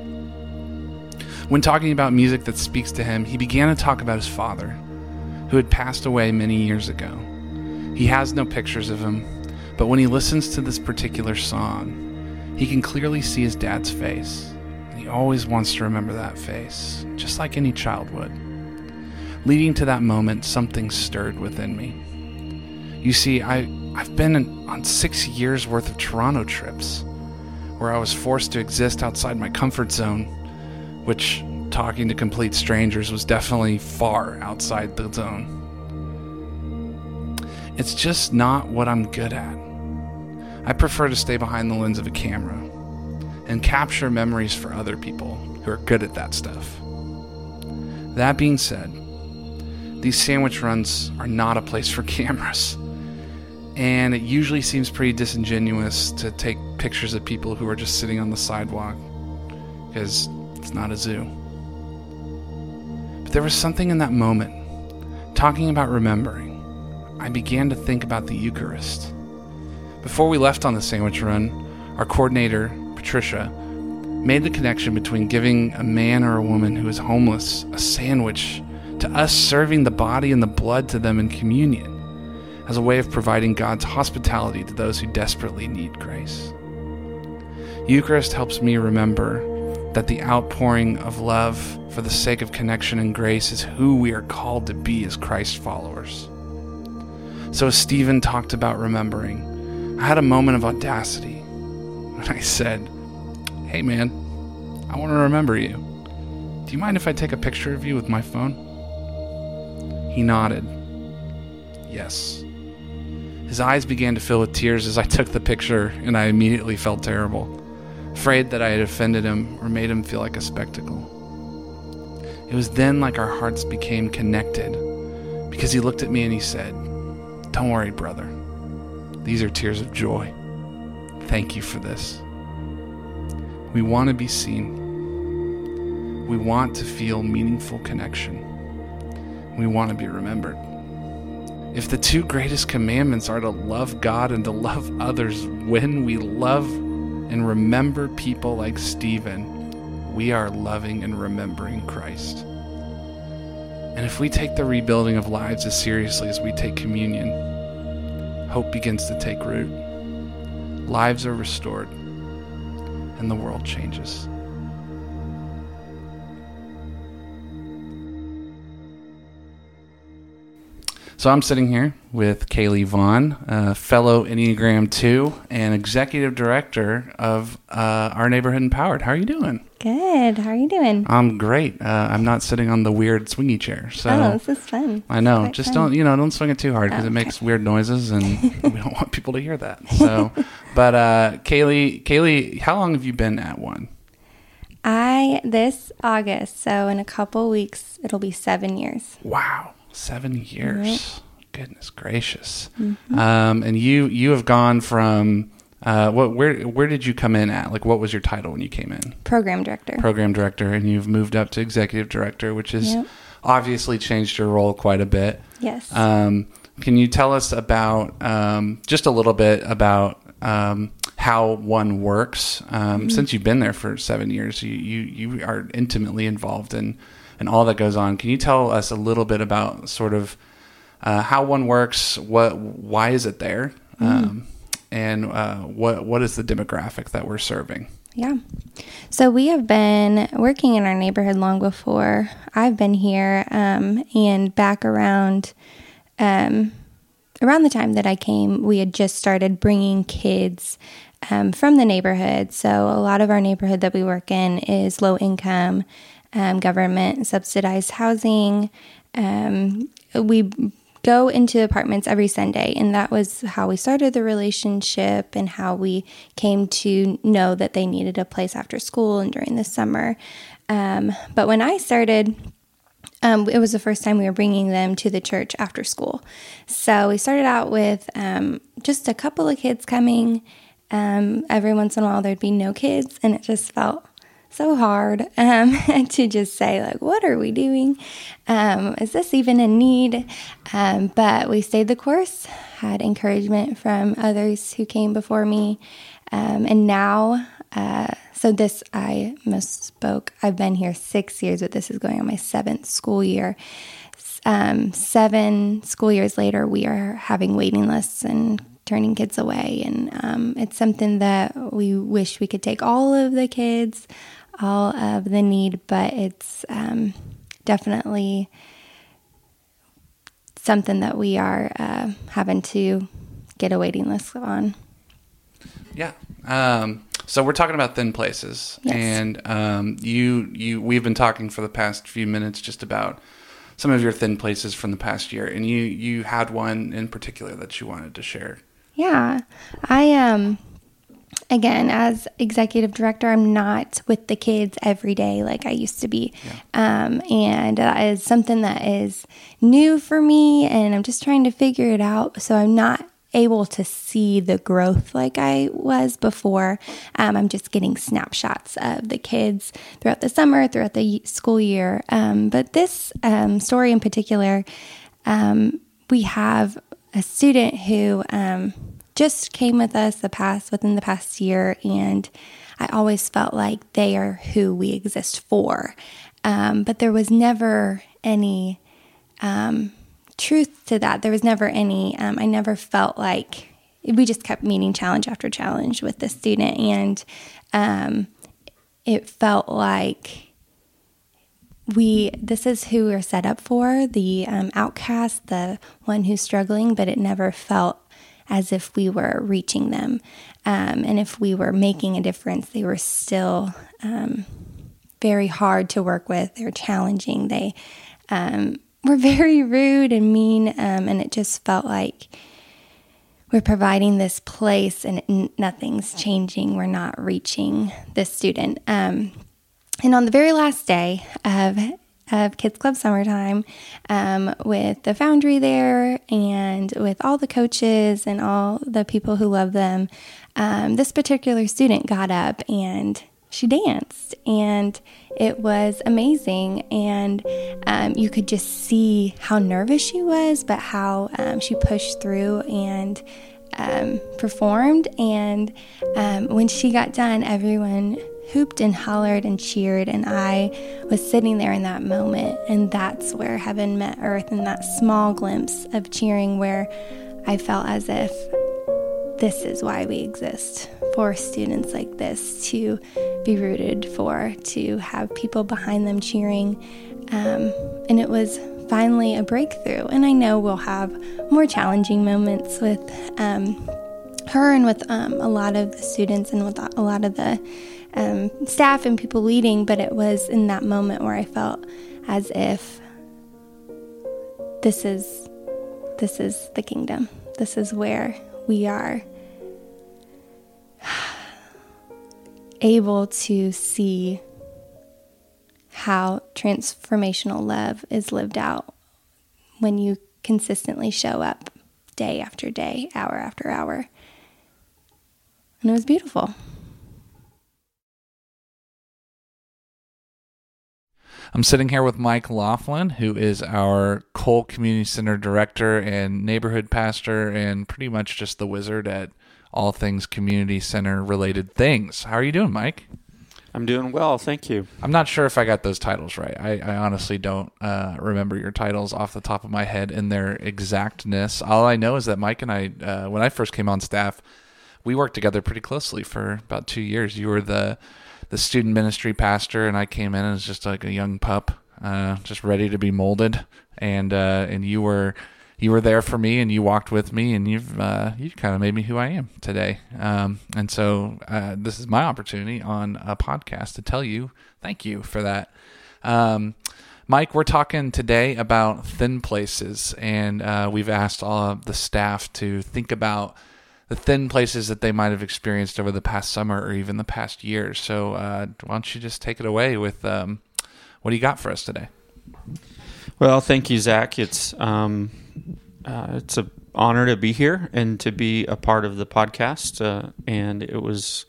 When talking about music that speaks to him, he began to talk about his father, who had passed away many years ago. He has no pictures of him, but when he listens to this particular song, he can clearly see his dad's face. He always wants to remember that face, just like any child would. Leading to that moment, something stirred within me. You see, I, I've been on six years worth of Toronto trips where I was forced to exist outside my comfort zone, which talking to complete strangers was definitely far outside the zone. It's just not what I'm good at. I prefer to stay behind the lens of a camera and capture memories for other people who are good at that stuff. That being said, these sandwich runs are not a place for cameras. And it usually seems pretty disingenuous to take pictures of people who are just sitting on the sidewalk because it's not a zoo. There was something in that moment, talking about remembering, I began to think about the Eucharist. Before we left on the sandwich run, our coordinator Patricia, made the connection between giving a man or a woman who is homeless a sandwich to us serving the body and the blood to them in communion as a way of providing God's hospitality to those who desperately need grace. Eucharist helps me remember that the outpouring of love for the sake of connection and grace is who we are called to be as Christ followers. So, as Stephen talked about remembering, I had a moment of audacity when I said, Hey man, I want to remember you. Do you mind if I take a picture of you with my phone? He nodded. Yes. His eyes began to fill with tears as I took the picture, and I immediately felt terrible, afraid that I had offended him or made him feel like a spectacle. It was then like our hearts became connected because he looked at me and he said, Don't worry, brother. These are tears of joy. Thank you for this. We want to be seen. We want to feel meaningful connection. We want to be remembered. If the two greatest commandments are to love God and to love others, when we love and remember people like Stephen, we are loving and remembering Christ. And if we take the rebuilding of lives as seriously as we take communion, hope begins to take root. Lives are restored and the world changes. So I'm sitting here with Kaylee Vaughn, fellow Enneagram 2 and executive director of uh, Our Neighborhood Empowered. How are you doing? Good. How are you doing? I'm great. Uh, I'm not sitting on the weird swingy chair. So oh, this is fun. I know. Just fun. don't, you know, don't swing it too hard because Oh, it makes weird noises and we don't want people to hear that. So, but uh, Kaylee, Kaylee, how long have you been at one? I this August, so in a couple weeks, it'll be seven years. Wow, seven years. Goodness gracious. Mm-hmm. Um, and you you have gone from uh, what where where did you come in at? Like, what was your title when you came in? Program director. Program director, and you've moved up to executive director, which has Yep. obviously changed your role quite a bit. yes. Um, can you tell us about um, just a little bit about um, how one works? Um, Since you've been there for seven years, you, you you are intimately involved in in all that goes on. Can you tell us a little bit about sort of uh, how one works? What why is it there? Um, and uh, what what is the demographic that we're serving? Yeah. So we have been working in our neighborhood long before I've been here, um, and back around um, around the time that I came, we had just started bringing kids um, from the neighborhood. So a lot of our neighborhood that we work in is low income, um, government subsidized housing. Um, we go into apartments every Sunday, and that was how we started the relationship and how we came to know that they needed a place after school and during the summer. Um, but when I started, um, it was the first time we were bringing them to the church after school. So we started out with um, just a couple of kids coming. Um, every once in a while, there'd be no kids, and it just felt so hard um, to just say, like, what are we doing? Um, is this even a need? Um, but we stayed the course, had encouragement from others who came before me. Um, and now, uh, so this, I misspoke. I've been here six years, but this is going on my seventh school year. Um, seven school years later, we are having waiting lists and turning kids away. And um, it's something that we wish we could take all of the kids, all of the need, but it's um, definitely something that we are uh, having to get a waiting list on. Yeah. Um, so we're talking about thin places, Yes. and um, you you we've been talking for the past few minutes just about some of your thin places from the past year, and you you had one in particular that you wanted to share. Yeah. I um again as executive director I'm not with the kids every day like I used to be. Um and that is something that is new for me and I'm just trying to figure it out so I'm not able to see the growth like I was before. Um, I'm just getting snapshots of the kids throughout the summer, throughout the school year. Um, but this um, story in particular, um, we have a student who um, just came with us the past within the past year, and I always felt like they are who we exist for. Um, but there was never any um, truth to that. There was never any, um, I never felt like we just kept meeting challenge after challenge with the student, and um, it felt like we this is who we're set up for the um, outcast the one who's struggling but it never felt as if we were reaching them. Um, and if we were making a difference they were still um, very hard to work with. They're challenging. They um, were very rude and mean um, and it just felt like we're providing this place and n- nothing's changing. We're not reaching the student. Um, and on the very last day of, of Kids Club Summertime, um, with the foundry there and with all the coaches and all the people who love them, um, this particular student got up and she danced. And it was amazing. And um, you could just see how nervous she was, but how um, she pushed through and um, performed. And um, when she got done, everyone hooped and hollered and cheered. And I was sitting there in that moment. And that's where heaven met earth, in that small glimpse of cheering where I felt as if this is why we exist for students like this to be rooted for, to have people behind them cheering. Um, and it was finally a breakthrough. And I know we'll have more challenging moments with um, her and with um, a lot of the students and with a lot of the um, staff and people leading, but it was in that moment where I felt as if this is this is the kingdom. This is where we are able to see how transformational love is lived out when you consistently show up day after day, hour after hour. And it was beautiful. I'm sitting here with Mike Laughlin, who is our Cole Community Center director and neighborhood pastor, and pretty much just the wizard at all things community center related things. How are you doing, Mike? I'm doing well, thank you. I'm not sure if I got those titles right. I, I honestly don't uh, remember your titles off the top of my head in their exactness. All I know is that Mike and I, uh, when I first came on staff, we worked together pretty closely for about two years. You were the the student ministry pastor, and I came in as just like a young pup, uh, just ready to be molded. And uh, and you were you were there for me, and you walked with me, and you've uh, you kind of made me who I am today. Um, and so uh, this is my opportunity on a podcast to tell you thank you for that. Um, Mike, we're talking today about thin places, and uh, we've asked all of the staff to think about the thin places that they might have experienced over the past summer or even the past year. So, uh, why don't you just take it away with um, what do you got for us today? Well, thank you, Zach. It's um, uh, it's an honor to be here and to be a part of the podcast. Uh, and it was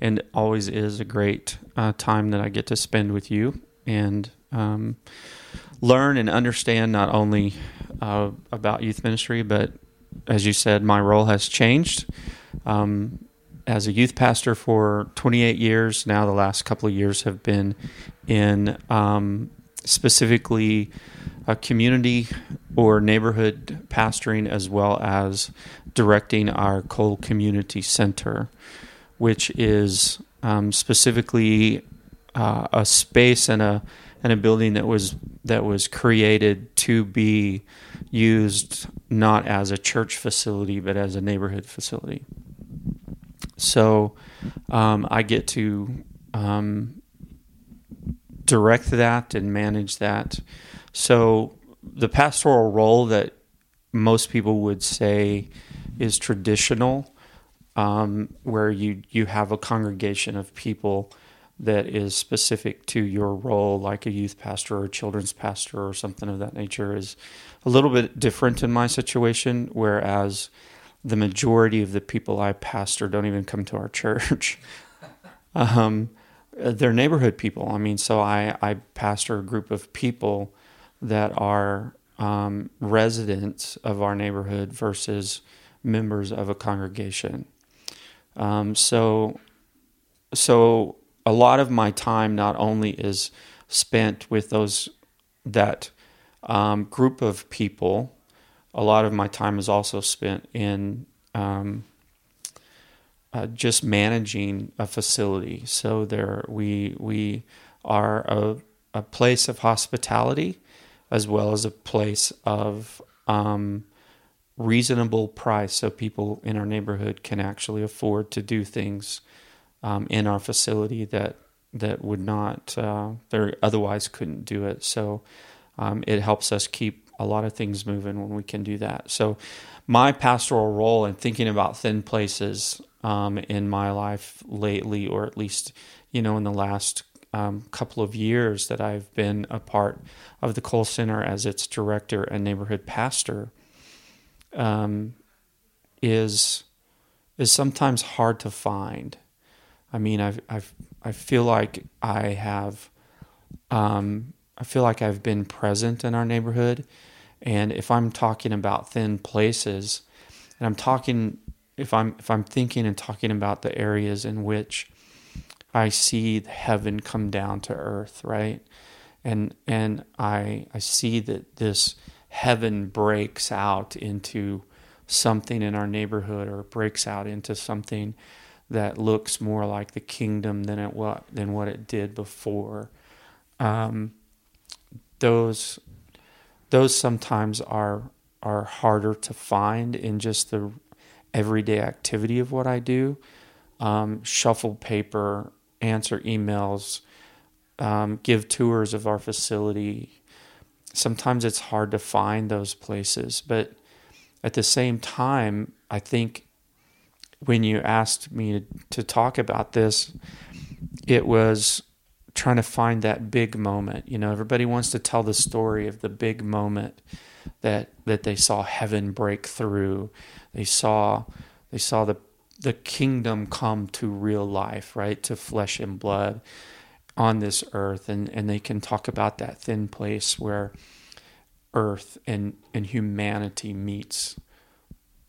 and always is a great uh, time that I get to spend with you and um, learn and understand not only uh, about youth ministry, but as you said, my role has changed. Um, as a youth pastor for 28 years now, the last couple of years have been in um, specifically a community or neighborhood pastoring, as well as directing our Cole Community Center, which is um, specifically uh, a space and a and a building that was that was created to be used not as a church facility but as a neighborhood facility. So um, I get to um, direct that and manage that. So the pastoral role that most people would say is traditional, um, where you you have a congregation of people that is specific to your role, like a youth pastor or children's pastor or something of that nature, is a little bit different in my situation. Whereas the majority of the people I pastor don't even come to our church. um, they're neighborhood people. I mean, so I, I pastor a group of people that are um, residents of our neighborhood versus members of a congregation. Um, so, so a lot of my time not only is spent with those that um, group of people, a lot of my time is also spent in um, uh, just managing a facility. So there, we we are a, a place of hospitality, as well as a place of um, reasonable price, so people in our neighborhood can actually afford to do things um, in our facility that that would not uh, they otherwise couldn't do it. So um, it helps us keep a lot of things moving when we can do that. So my pastoral role in thinking about thin places um, in my life lately, or at least you know in the last um, couple of years that I've been a part of the Cole Center as its director and neighborhood pastor, um, is is sometimes hard to find. I mean, I've, I've, I feel like I have, um, I feel like I've been present in our neighborhood. And if I'm talking about thin places, and I'm talking, if I'm, if I'm thinking and talking about the areas in which I see heaven come down to earth, right? And, and I, I see that this heaven breaks out into something in our neighborhood or breaks out into something that looks more like the kingdom than it what than what it did before. Um, those those sometimes are are harder to find in just the everyday activity of what I do. Um, shuffle paper, answer emails, um, give tours of our facility. Sometimes it's hard to find those places, but at the same time, I think when you asked me to, to talk about this, it was trying to find that big moment. You know, everybody wants to tell the story of the big moment that that they saw heaven break through. They saw they saw the the kingdom come to real life, right? To flesh and blood on this earth and, and they can talk about that thin place where earth and, and humanity meets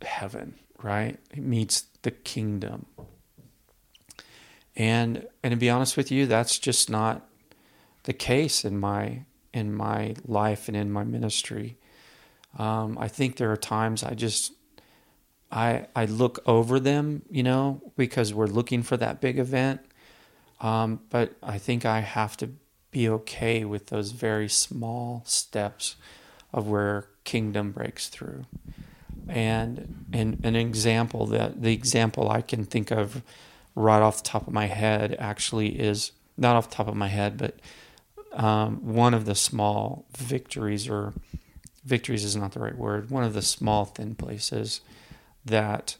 heaven, right? It meets the kingdom. And and to be honest with you, that's just not the case in my in my life and in my ministry. Um, I think there are times I just I I look over them, you know, because we're looking for that big event. Um, but I think I have to be okay with those very small steps of where kingdom breaks through. And and an example that the example I can think of right off the top of my head actually is not off the top of my head, but um, one of the small victories, or victories is not the right word, one of the small thin places that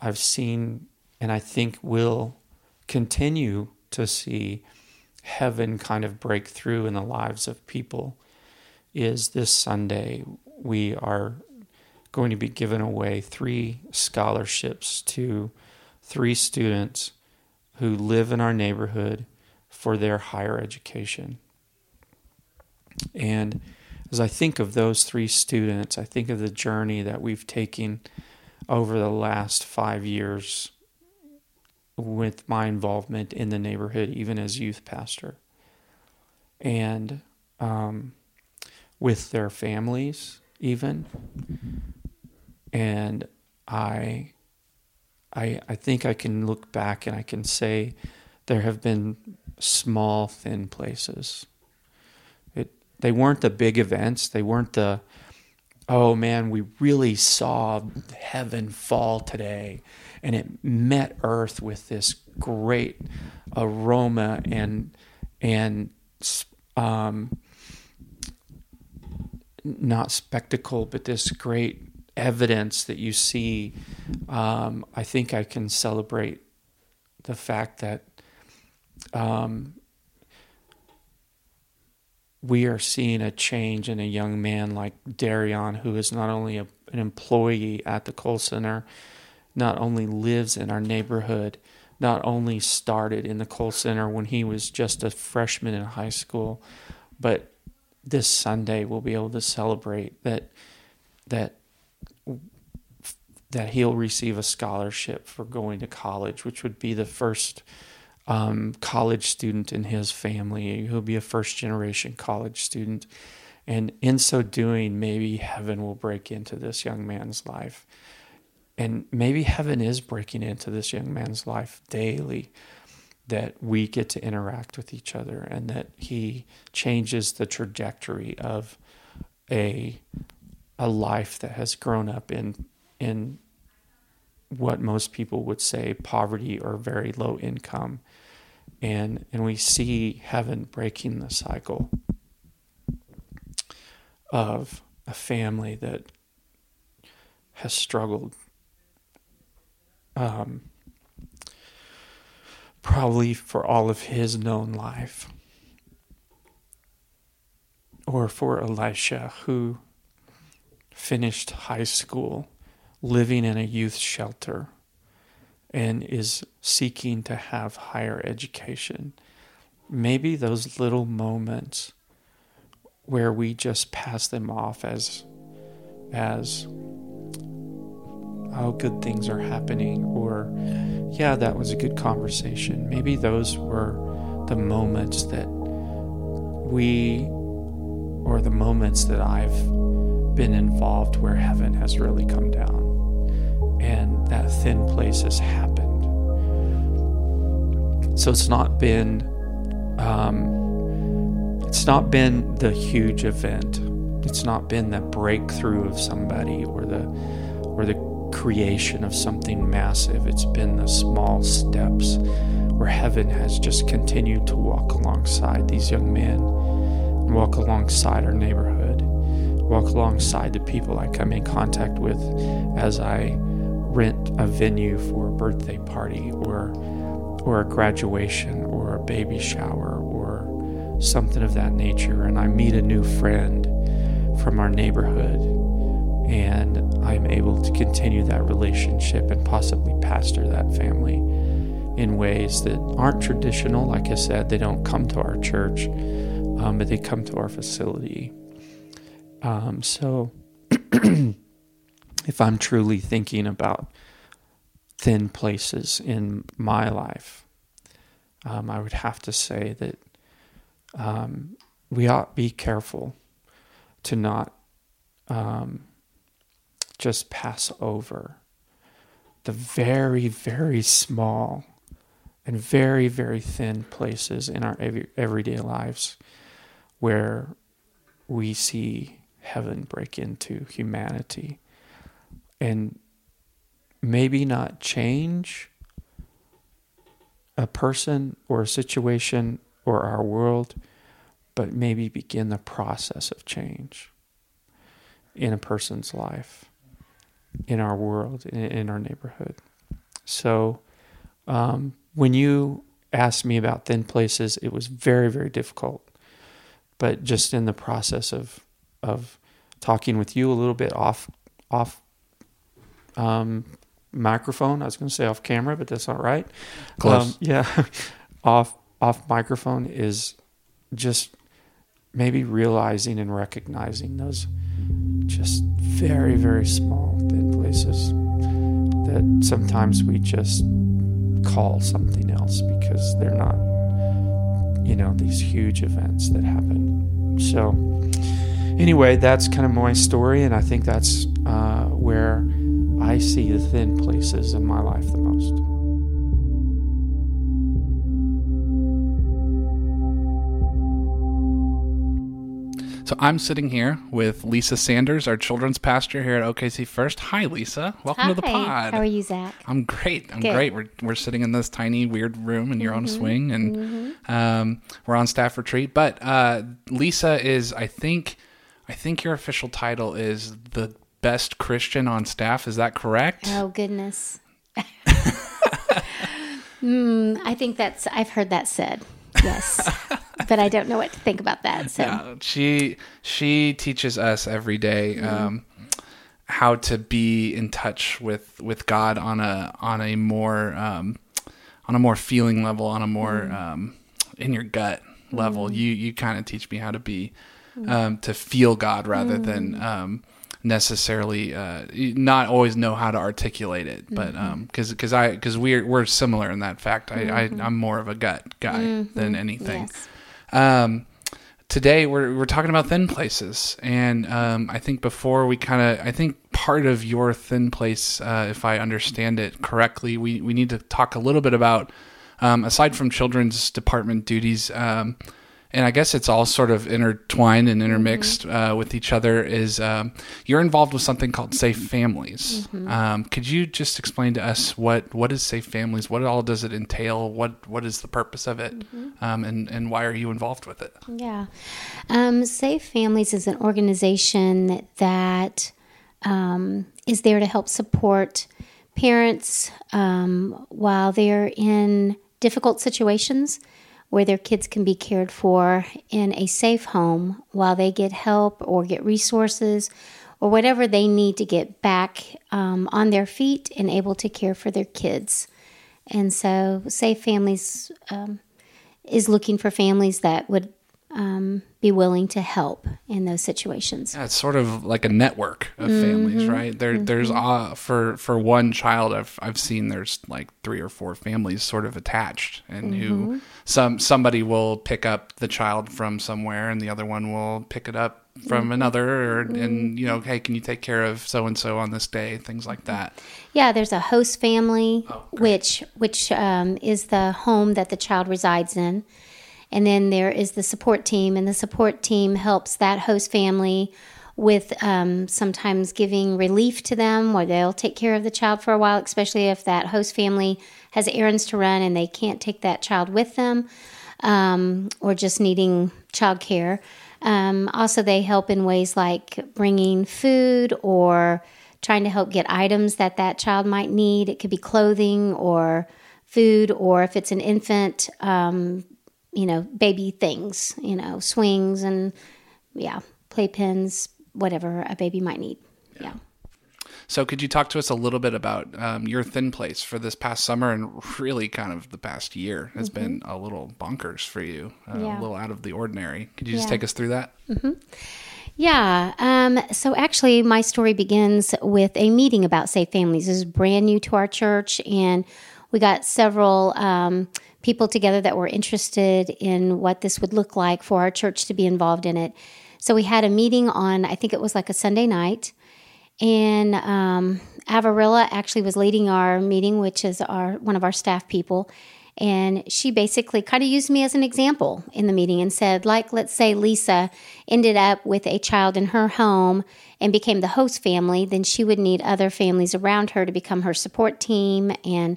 I've seen and I think will continue to see heaven kind of break through in the lives of people is this Sunday. We are going to be giving away three scholarships to three students who live in our neighborhood for their higher education. And as I think of those three students, I think of the journey that we've taken over the last five years with my involvement in the neighborhood, even as youth pastor, and um, with their families, even. And I I, I think I can look back and I can say there have been small, thin places. It, they weren't the big events. They weren't the, oh man, we really saw heaven fall today. And it met earth with this great aroma and, and, um, not spectacle, but this great evidence that you see, um, I think I can celebrate the fact that um, we are seeing a change in a young man like Darion, who is not only a, an employee at the Cole Center, not only lives in our neighborhood, not only started in the Cole Center when he was just a freshman in high school, but this Sunday we'll be able to celebrate that that that he'll receive a scholarship for going to college, which would be the first um, college student in his family. He'll be a first generation college student. And in so doing, maybe heaven will break into this young man's life. And maybe heaven is breaking into this young man's life daily that we get to interact with each other and that he changes the trajectory of a a life that has grown up in in what most people would say poverty or very low income. And, and we see heaven breaking the cycle of a family that has struggled um, probably for all of his known life. Or for Elisha, who finished high school living in a youth shelter and is seeking to have higher education. Maybe those little moments where we just pass them off as as oh good things are happening or yeah that was a good conversation maybe those were the moments that we or the moments that I've been involved where heaven has really come down and that thin place has happened. So it's not been um, it's not been the huge event it's not been the breakthrough of somebody or the or the creation of something massive. It's been the small steps where heaven has just continued to walk alongside these young men, walk alongside our neighborhood, walk alongside the people I come in contact with as I rent a venue for a birthday party or or a graduation or a baby shower or something of that nature and I meet a new friend from our neighborhood and I'm able to continue that relationship and possibly pastor that family in ways that aren't traditional. Like I said, they don't come to our church, um, but they come to our facility. Um, so, if I'm truly thinking about thin places in my life, um, I would have to say that um, we ought be careful to not um, just pass over the very, very small and very, very thin places in our every, everyday lives where we see heaven break into humanity and maybe not change a person or a situation or our world, but maybe begin the process of change in a person's life, in our world, in, our neighborhood. So, um, when you asked me about thin places, it was very, very difficult. But just in the process of of talking with you a little bit off off um, microphone, I was going to say off camera, but that's not right. Close. Um, yeah, off off microphone is just maybe realizing and recognizing those just very, very small thin places that sometimes we just call something else because they're not, you know, these huge events that happen. So, anyway, that's kind of my story, and I think that's uh, where I see the thin places in my life the most. So I'm sitting here with Lisa Sanders, our children's pastor here at OKC First. Hi, Lisa. Welcome to the pod. How are you, Zach? I'm great. I'm Good. great. We're, we're sitting in this tiny weird room, and you're on a swing, and um, we're on staff retreat. But uh, Lisa is, I think, I think your official title is the best Christian on staff. Is that correct? Oh goodness. Hmm, I think that's I've heard that said. Yes. but I don't know what to think about that. So Yeah, she she teaches us every day, um, how to be in touch with with God on a on a more um, on a more feeling level, on a more um, in your gut level. You you kind of teach me how to be um, to feel God rather than um, necessarily uh, not always know how to articulate it, but because because I because we're we're similar in that fact. I, I I'm more of a gut guy than anything. yes. Um, today we're we're talking about thin places, and um, I think before we kind of, I think part of your thin place, uh, if I understand it correctly, we we need to talk a little bit about, um, aside from children's department duties, um, and I guess it's all sort of intertwined and intermixed uh, with each other. Is um, you're involved with something called Safe Families? Um, could you just explain to us what what is Safe Families? What all does it entail? What what is the purpose of it? Um, and and why are you involved with it? Yeah. Um, Safe Families is an organization that um, is there to help support parents um, while they're in difficult situations where their kids can be cared for in a safe home while they get help or get resources or whatever they need to get back um, on their feet and able to care for their kids. And so, Safe Families um, is looking for families that would um, be willing to help in those situations. Yeah, it's sort of like a network of families, right? There, there's uh, for for one child, I've I've seen there's like three or four families sort of attached, and who some somebody will pick up the child from somewhere, and the other one will pick it up from another, or, and you know, hey, can you take care of so and so on this day? Things like that. Yeah, there's a host family, Oh, which which um, is the home that the child resides in, And then there is the support team, and the support team helps that host family with um, sometimes giving relief to them where they'll take care of the child for a while, especially if that host family has errands to run and they can't take that child with them um, or just needing child care. Um, also, they help in ways like bringing food or trying to help get items that that child might need. It could be clothing or food, or if it's an infant, um, you know, baby things, you know, swings and yeah, playpens, whatever a baby might need. yeah. So, could you talk to us a little bit about um, your thin place for this past summer and really kind of the past year has been a little bonkers for you, uh, Mm-hmm. Yeah. a little out of the ordinary. Could you just Yeah. take us through that? Yeah. Um, so actually, my story begins with a meeting about safe families. This is brand new to our church, and we got several um, people together that were interested in what this would look like for our church to be involved in it. So we had a meeting on, I think it was like a Sunday night, and um, Avarilla actually was leading our meeting, which is our one of our staff people. And she basically kind of used me as an example in the meeting and said, like, let's say Lisa ended up with a child in her home and became the host family, then she would need other families around her to become her support team. And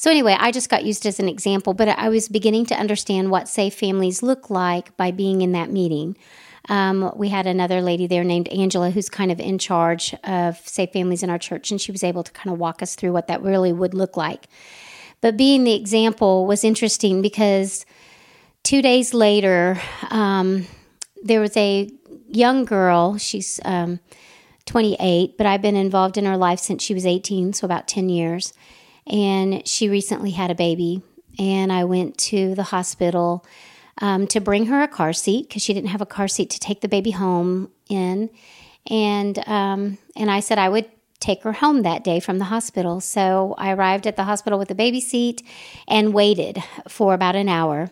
so, anyway, I just got used as an example, but I was beginning to understand what safe families look like by being in that meeting. Um, we had another lady there named Angela who's kind of in charge of safe families in our church, and she was able to kind of walk us through what that really would look like. But being the example was interesting because two days later, um, there was a young girl. She's um, 28, but I've been involved in her life since she was 18, so about 10 years. And she recently had a baby. And I went to the hospital um, to bring her a car seat because she didn't have a car seat to take the baby home in. And um, and I said I would take her home that day from the hospital. So I arrived at the hospital with a baby seat and waited for about an hour.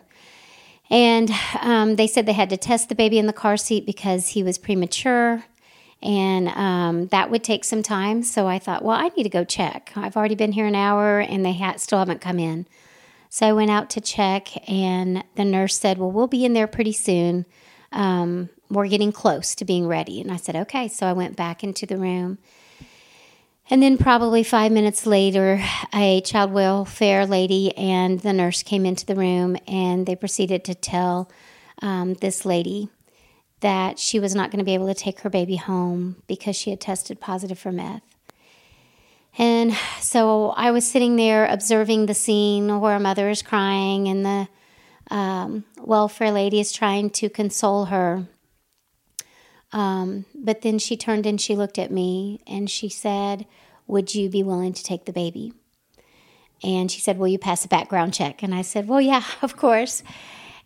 And um, they said they had to test the baby in the car seat because he was premature. And um, that would take some time. So I thought, well, I need to go check. I've already been here an hour and they ha- still haven't come in. So I went out to check, and the nurse said, Well, we'll be in there pretty soon. Um, we're getting close to being ready. And I said, Okay. So I went back into the room. And then, probably five minutes later, a child welfare lady and the nurse came into the room and they proceeded to tell um, this lady that she was not going to be able to take her baby home because she had tested positive for meth. And so I was sitting there observing the scene where a mother is crying and the um, welfare lady is trying to console her. Um, but then she turned and she looked at me and she said, Would you be willing to take the baby? And she said, Will you pass a background check? And I said, Well, yeah, of course.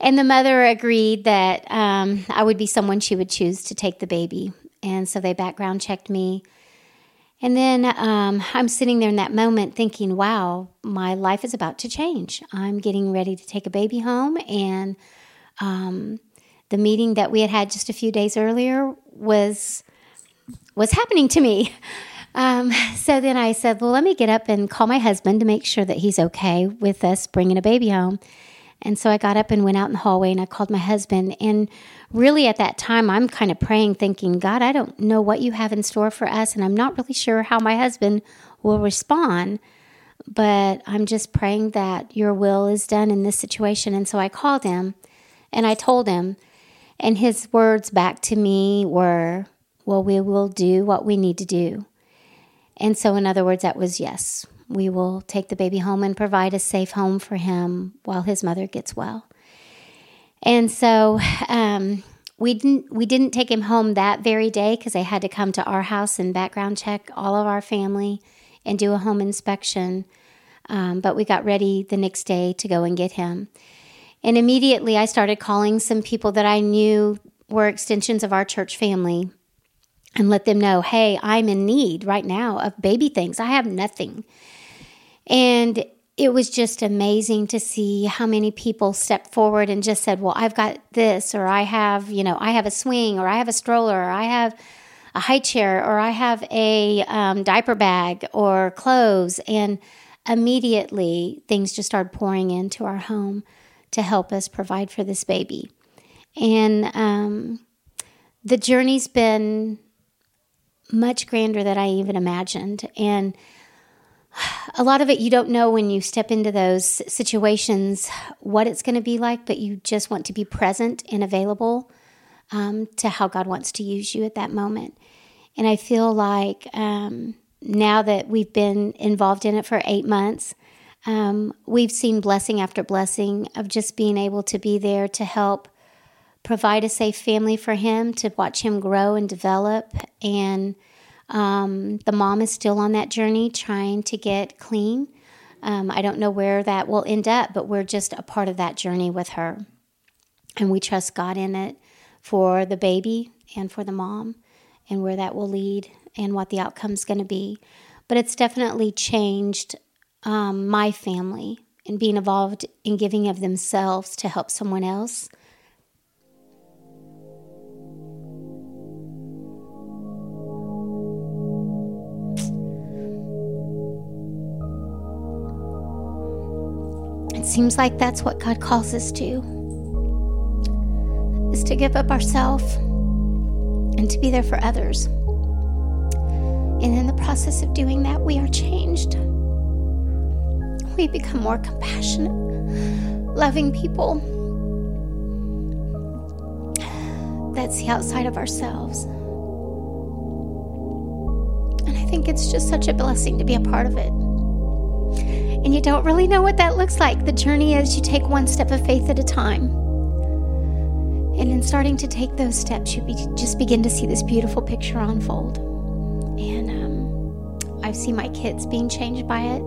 And the mother agreed that um, I would be someone she would choose to take the baby. And so they background checked me. And then um, I'm sitting there in that moment thinking, wow, my life is about to change. I'm getting ready to take a baby home. And um, the meeting that we had had just a few days earlier was was happening to me. Um, so then I said, well, let me get up and call my husband to make sure that he's okay with us bringing a baby home. And so I got up and went out in the hallway and I called my husband. And really at that time, I'm kind of praying, thinking, God, I don't know what you have in store for us. And I'm not really sure how my husband will respond. But I'm just praying that your will is done in this situation. And so I called him and I told him. And his words back to me were, Well, we will do what we need to do. And so, in other words, that was yes, we will take the baby home and provide a safe home for him while his mother gets well. And so, um, we didn't we didn't take him home that very day because they had to come to our house and background check all of our family and do a home inspection. Um, but we got ready the next day to go and get him. And immediately I started calling some people that I knew were extensions of our church family and let them know, hey, I'm in need right now of baby things. I have nothing. And it was just amazing to see how many people stepped forward and just said, well, I've got this, or I have, you know, I have a swing, or I have a stroller, or I have a high chair, or I have a um, diaper bag, or clothes. And immediately things just started pouring into our home to help us provide for this baby. And um, the journey's been much grander than I even imagined. And a lot of it you don't know when you step into those situations what it's going to be like, but you just want to be present and available um, to how God wants to use you at that moment. And I feel like um, now that we've been involved in it for eight months, um, we've seen blessing after blessing of just being able to be there to help provide a safe family for him, to watch him grow and develop. And um, the mom is still on that journey trying to get clean. Um, I don't know where that will end up, but we're just a part of that journey with her. And we trust God in it for the baby and for the mom and where that will lead and what the outcome's going to be. But it's definitely changed um, my family and being involved in giving of themselves to help someone else. It seems like that's what God calls us to is to give up ourselves and to be there for others. And in the process of doing that, we are changed. We become more compassionate, loving people that see outside of ourselves. And I think it's just such a blessing to be a part of it. And you don't really know what that looks like. The journey is you take one step of faith at a time. And in starting to take those steps, you be, just begin to see this beautiful picture unfold. And um, I've seen my kids being changed by it.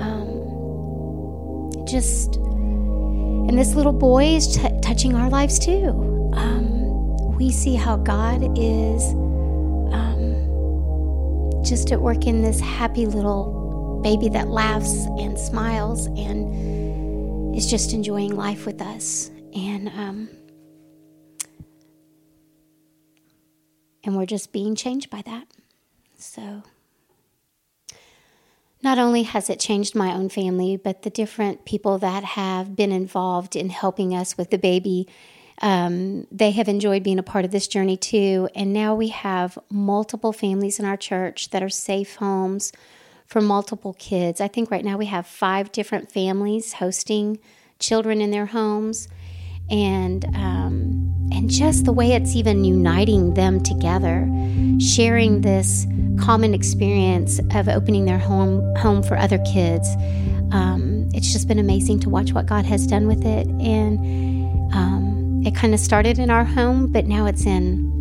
Um, just, and this little boy is t- touching our lives too. Um, we see how God is um, just at work in this happy little baby that laughs and smiles and is just enjoying life with us. And um, and we're just being changed by that. So not only has it changed my own family, but the different people that have been involved in helping us with the baby, um, they have enjoyed being a part of this journey too. And now we have multiple families in our church that are safe homes for multiple kids. I think right now we have five different families hosting children in their homes, and um, and just the way it's even uniting them together, sharing this common experience of opening their home home for other kids. Um, it's just been amazing to watch what God has done with it, and um, it kind of started in our home, but now it's in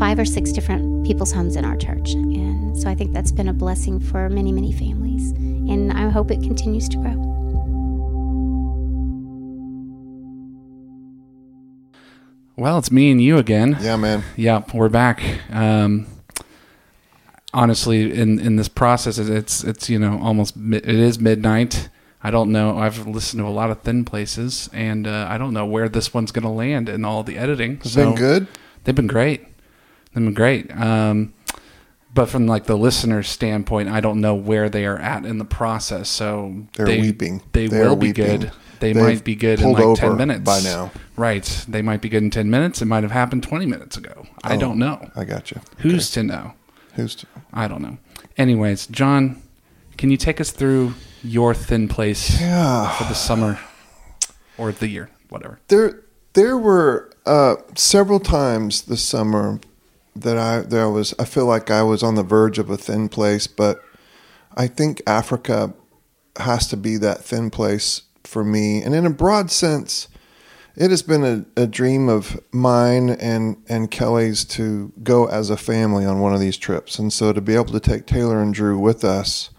five or six different people's homes in our church. And so I think that's been a blessing for many, many families. And I hope it continues to grow. Well, it's me and you again. Yeah, man. Yeah, we're back. Um, honestly, in in this process, it's it's you know almost it is midnight. I don't know. I've listened to a lot of thin places, and uh, I don't know where this one's going to land in all the editing. It's been good. They've been great. They've great. Um, but from like the listener's standpoint, I don't know where they are at in the process. So They're they, weeping. They They will be weeping. good. They They've might be good in like ten minutes by now. Right. They might be good in ten minutes. It might have happened twenty minutes ago. I Oh, don't know. I got you. Who's to know? Who's to, I don't know. Anyways, John, can you take us through your thin place Yeah. for the summer or the year, whatever? there there were uh, several times this summer that I there was I feel like I was on the verge of a thin place, but I think Africa has to be that thin place for me. And in a broad sense, it has been a, a dream of mine and, and Kelly's to go as a family on one of these trips. And so to be able to take Taylor and Drew with us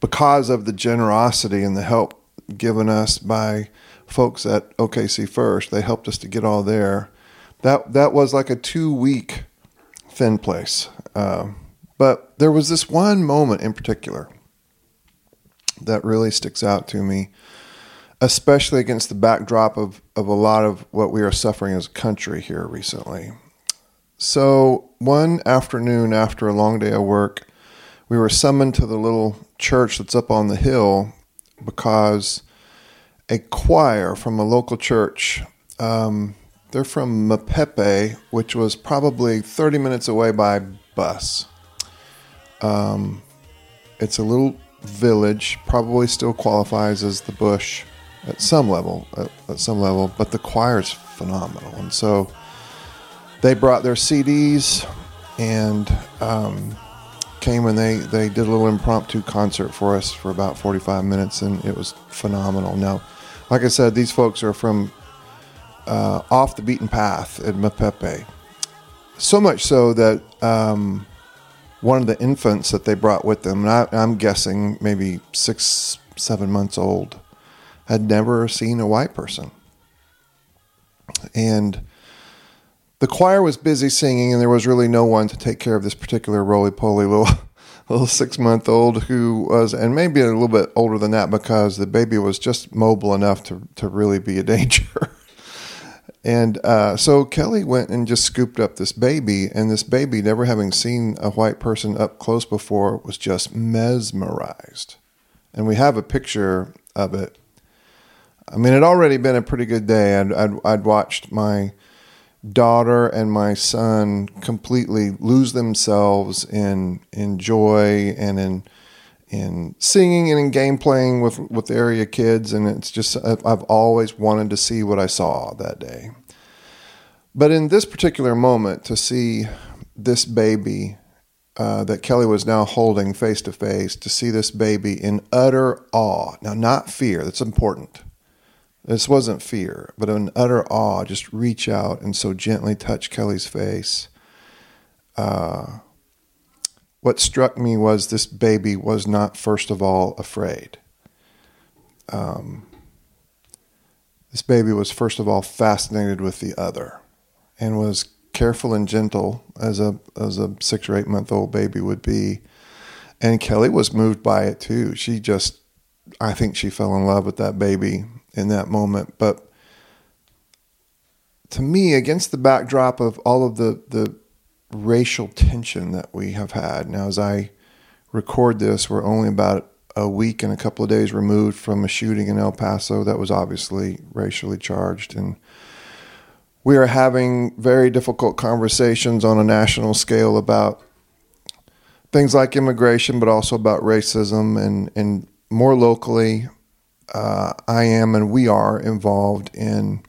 because of the generosity and the help given us by folks at OKC First, they helped us to get all there. That that was like a two week thin place. Um, but there was this one moment in particular that really sticks out to me, especially against the backdrop of, of a lot of what we are suffering as a country here recently. So, one afternoon after a long day of work, we were summoned to the little church that's up on the hill because a choir from a local church. Um, they're from Mapepe, which was probably 30 minutes away by bus. Um, it's a little village, probably still qualifies as the bush at some level, at, at some level, but the choir's phenomenal. And so they brought their CDs and um, came and they, they did a little impromptu concert for us for about 45 minutes, and it was phenomenal. Now, like I said, these folks are from uh, off the beaten path at Mapepe. So much so that um, one of the infants that they brought with them, I, I'm guessing maybe six, seven months old, had never seen a white person. And the choir was busy singing, and there was really no one to take care of this particular roly poly little little six month old who was, and maybe a little bit older than that because the baby was just mobile enough to, to really be a danger. and uh, so Kelly went and just scooped up this baby, and this baby, never having seen a white person up close before, was just mesmerized. And we have a picture of it. I mean, it already been a pretty good day. I'd, I'd, I'd watched my daughter and my son completely lose themselves in in joy and in in singing and in game playing with with area kids and it's just I've always wanted to see what I saw that day. But in this particular moment to see this baby uh, that Kelly was now holding face to face, to see this baby in utter awe. Now, not fear, that's important this wasn't fear, but an utter awe. Just reach out and so gently touch Kelly's face. Uh, what struck me was this baby was not, first of all, afraid. Um, this baby was, first of all, fascinated with the other and was careful and gentle as a, as a six or eight month old baby would be. And Kelly was moved by it too. She just, I think she fell in love with that baby in that moment. But to me, against the backdrop of all of the, the racial tension that we have had, now as I record this, we're only about a week and a couple of days removed from a shooting in El Paso that was obviously racially charged. And we are having very difficult conversations on a national scale about things like immigration, but also about racism and, and more locally, uh, I am and we are involved in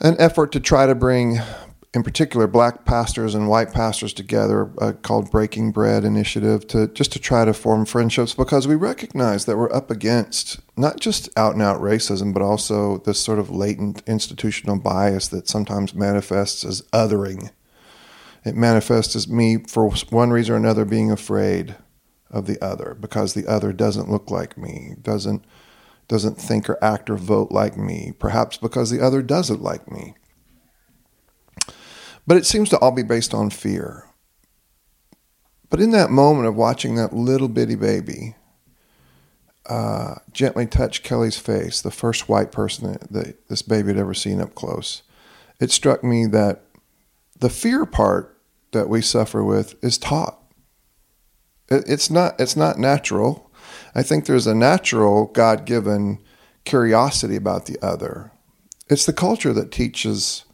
an effort to try to bring, in particular, black pastors and white pastors together, uh, called Breaking Bread Initiative, to just to try to form friendships because we recognize that we're up against not just out and out racism, but also this sort of latent institutional bias that sometimes manifests as othering. It manifests as me, for one reason or another, being afraid of the other because the other doesn't look like me, doesn't doesn't think or act or vote like me, perhaps because the other doesn't like me. But it seems to all be based on fear. But in that moment of watching that little bitty baby uh, gently touch Kelly's face, the first white person that, that this baby had ever seen up close, it struck me that the fear part that we suffer with is taught it's not it's not natural. I think there's a natural God given curiosity about the other. It's the culture that teaches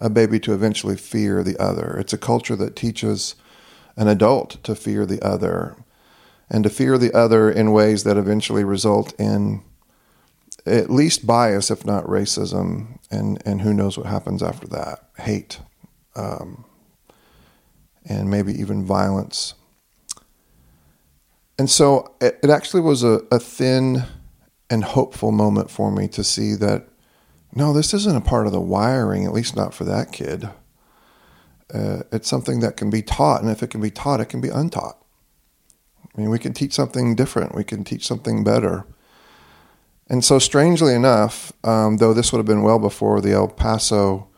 a baby to eventually fear the other. It's a culture that teaches an adult to fear the other and to fear the other in ways that eventually result in at least bias, if not racism, and, and who knows what happens after that hate, um, and maybe even violence. And so it, actually was a, a thin and hopeful moment for me to see that no, this isn't a part of the wiring, at least not for that kid. Uh, it's something that can be taught, and if it can be taught, it can be untaught. I mean, we can teach something different, we can teach something better. And so, strangely enough, um, though this would have been well before the El Paso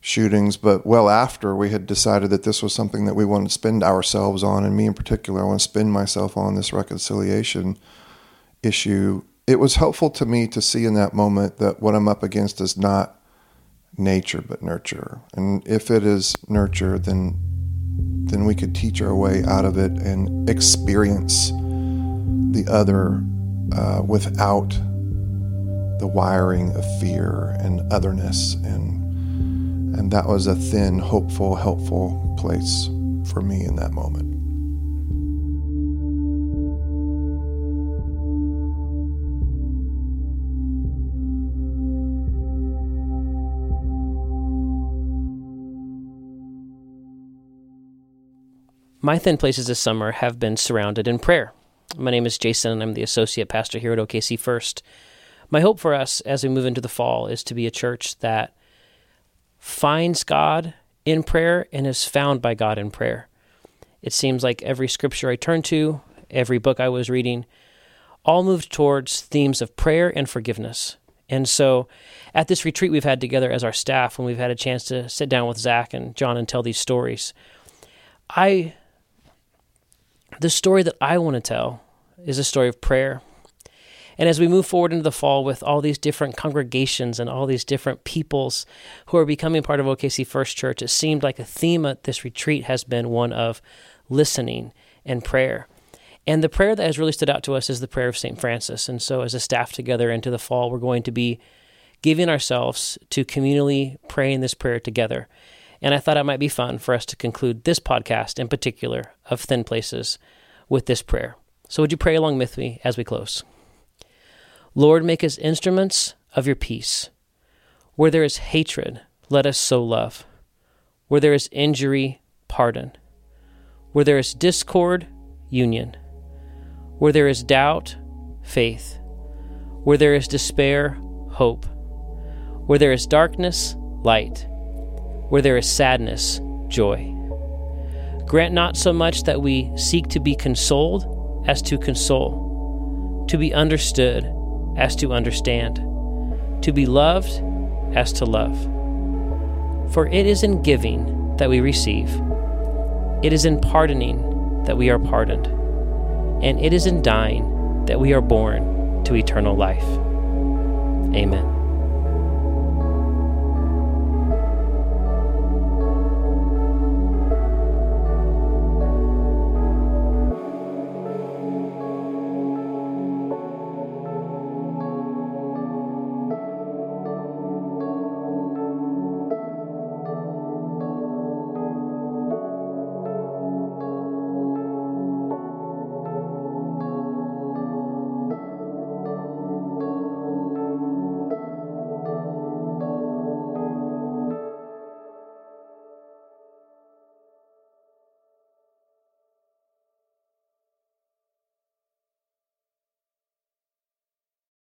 shootings, but well after we had decided that this was something that we wanted to spend ourselves on, and me in particular, I want to spend myself on this reconciliation issue. It was helpful to me to see in that moment that what I'm up against is not nature but nurture, and if it is nurture, then then we could teach our way out of it and experience the other uh, without the wiring of fear and otherness and and that was a thin, hopeful, helpful place for me in that moment. My thin places this summer have been surrounded in prayer. My name is Jason, and I'm the associate pastor here at OKC First. My hope for us as we move into the fall is to be a church that finds God in prayer and is found by God in prayer. It seems like every scripture I turned to, every book I was reading, all moved towards themes of prayer and forgiveness. And so at this retreat we've had together as our staff, when we've had a chance to sit down with Zach and John and tell these stories, I the story that I want to tell is a story of prayer. And as we move forward into the fall with all these different congregations and all these different peoples who are becoming part of OKC First Church, it seemed like a theme at this retreat has been one of listening and prayer. And the prayer that has really stood out to us is the prayer of St. Francis. And so, as a staff together into the fall, we're going to be giving ourselves to communally praying this prayer together. And I thought it might be fun for us to conclude this podcast in particular of Thin Places with this prayer. So, would you pray along with me as we close? Lord, make us instruments of your peace. Where there is hatred, let us sow love. Where there is injury, pardon. Where there is discord, union. Where there is doubt, faith. Where there is despair, hope. Where there is darkness, light where there is sadness, joy. Grant not so much that we seek to be consoled as to console, to be understood as to understand, to be loved as to love. For it is in giving that we receive, it is in pardoning that we are pardoned, and it is in dying that we are born to eternal life. Amen.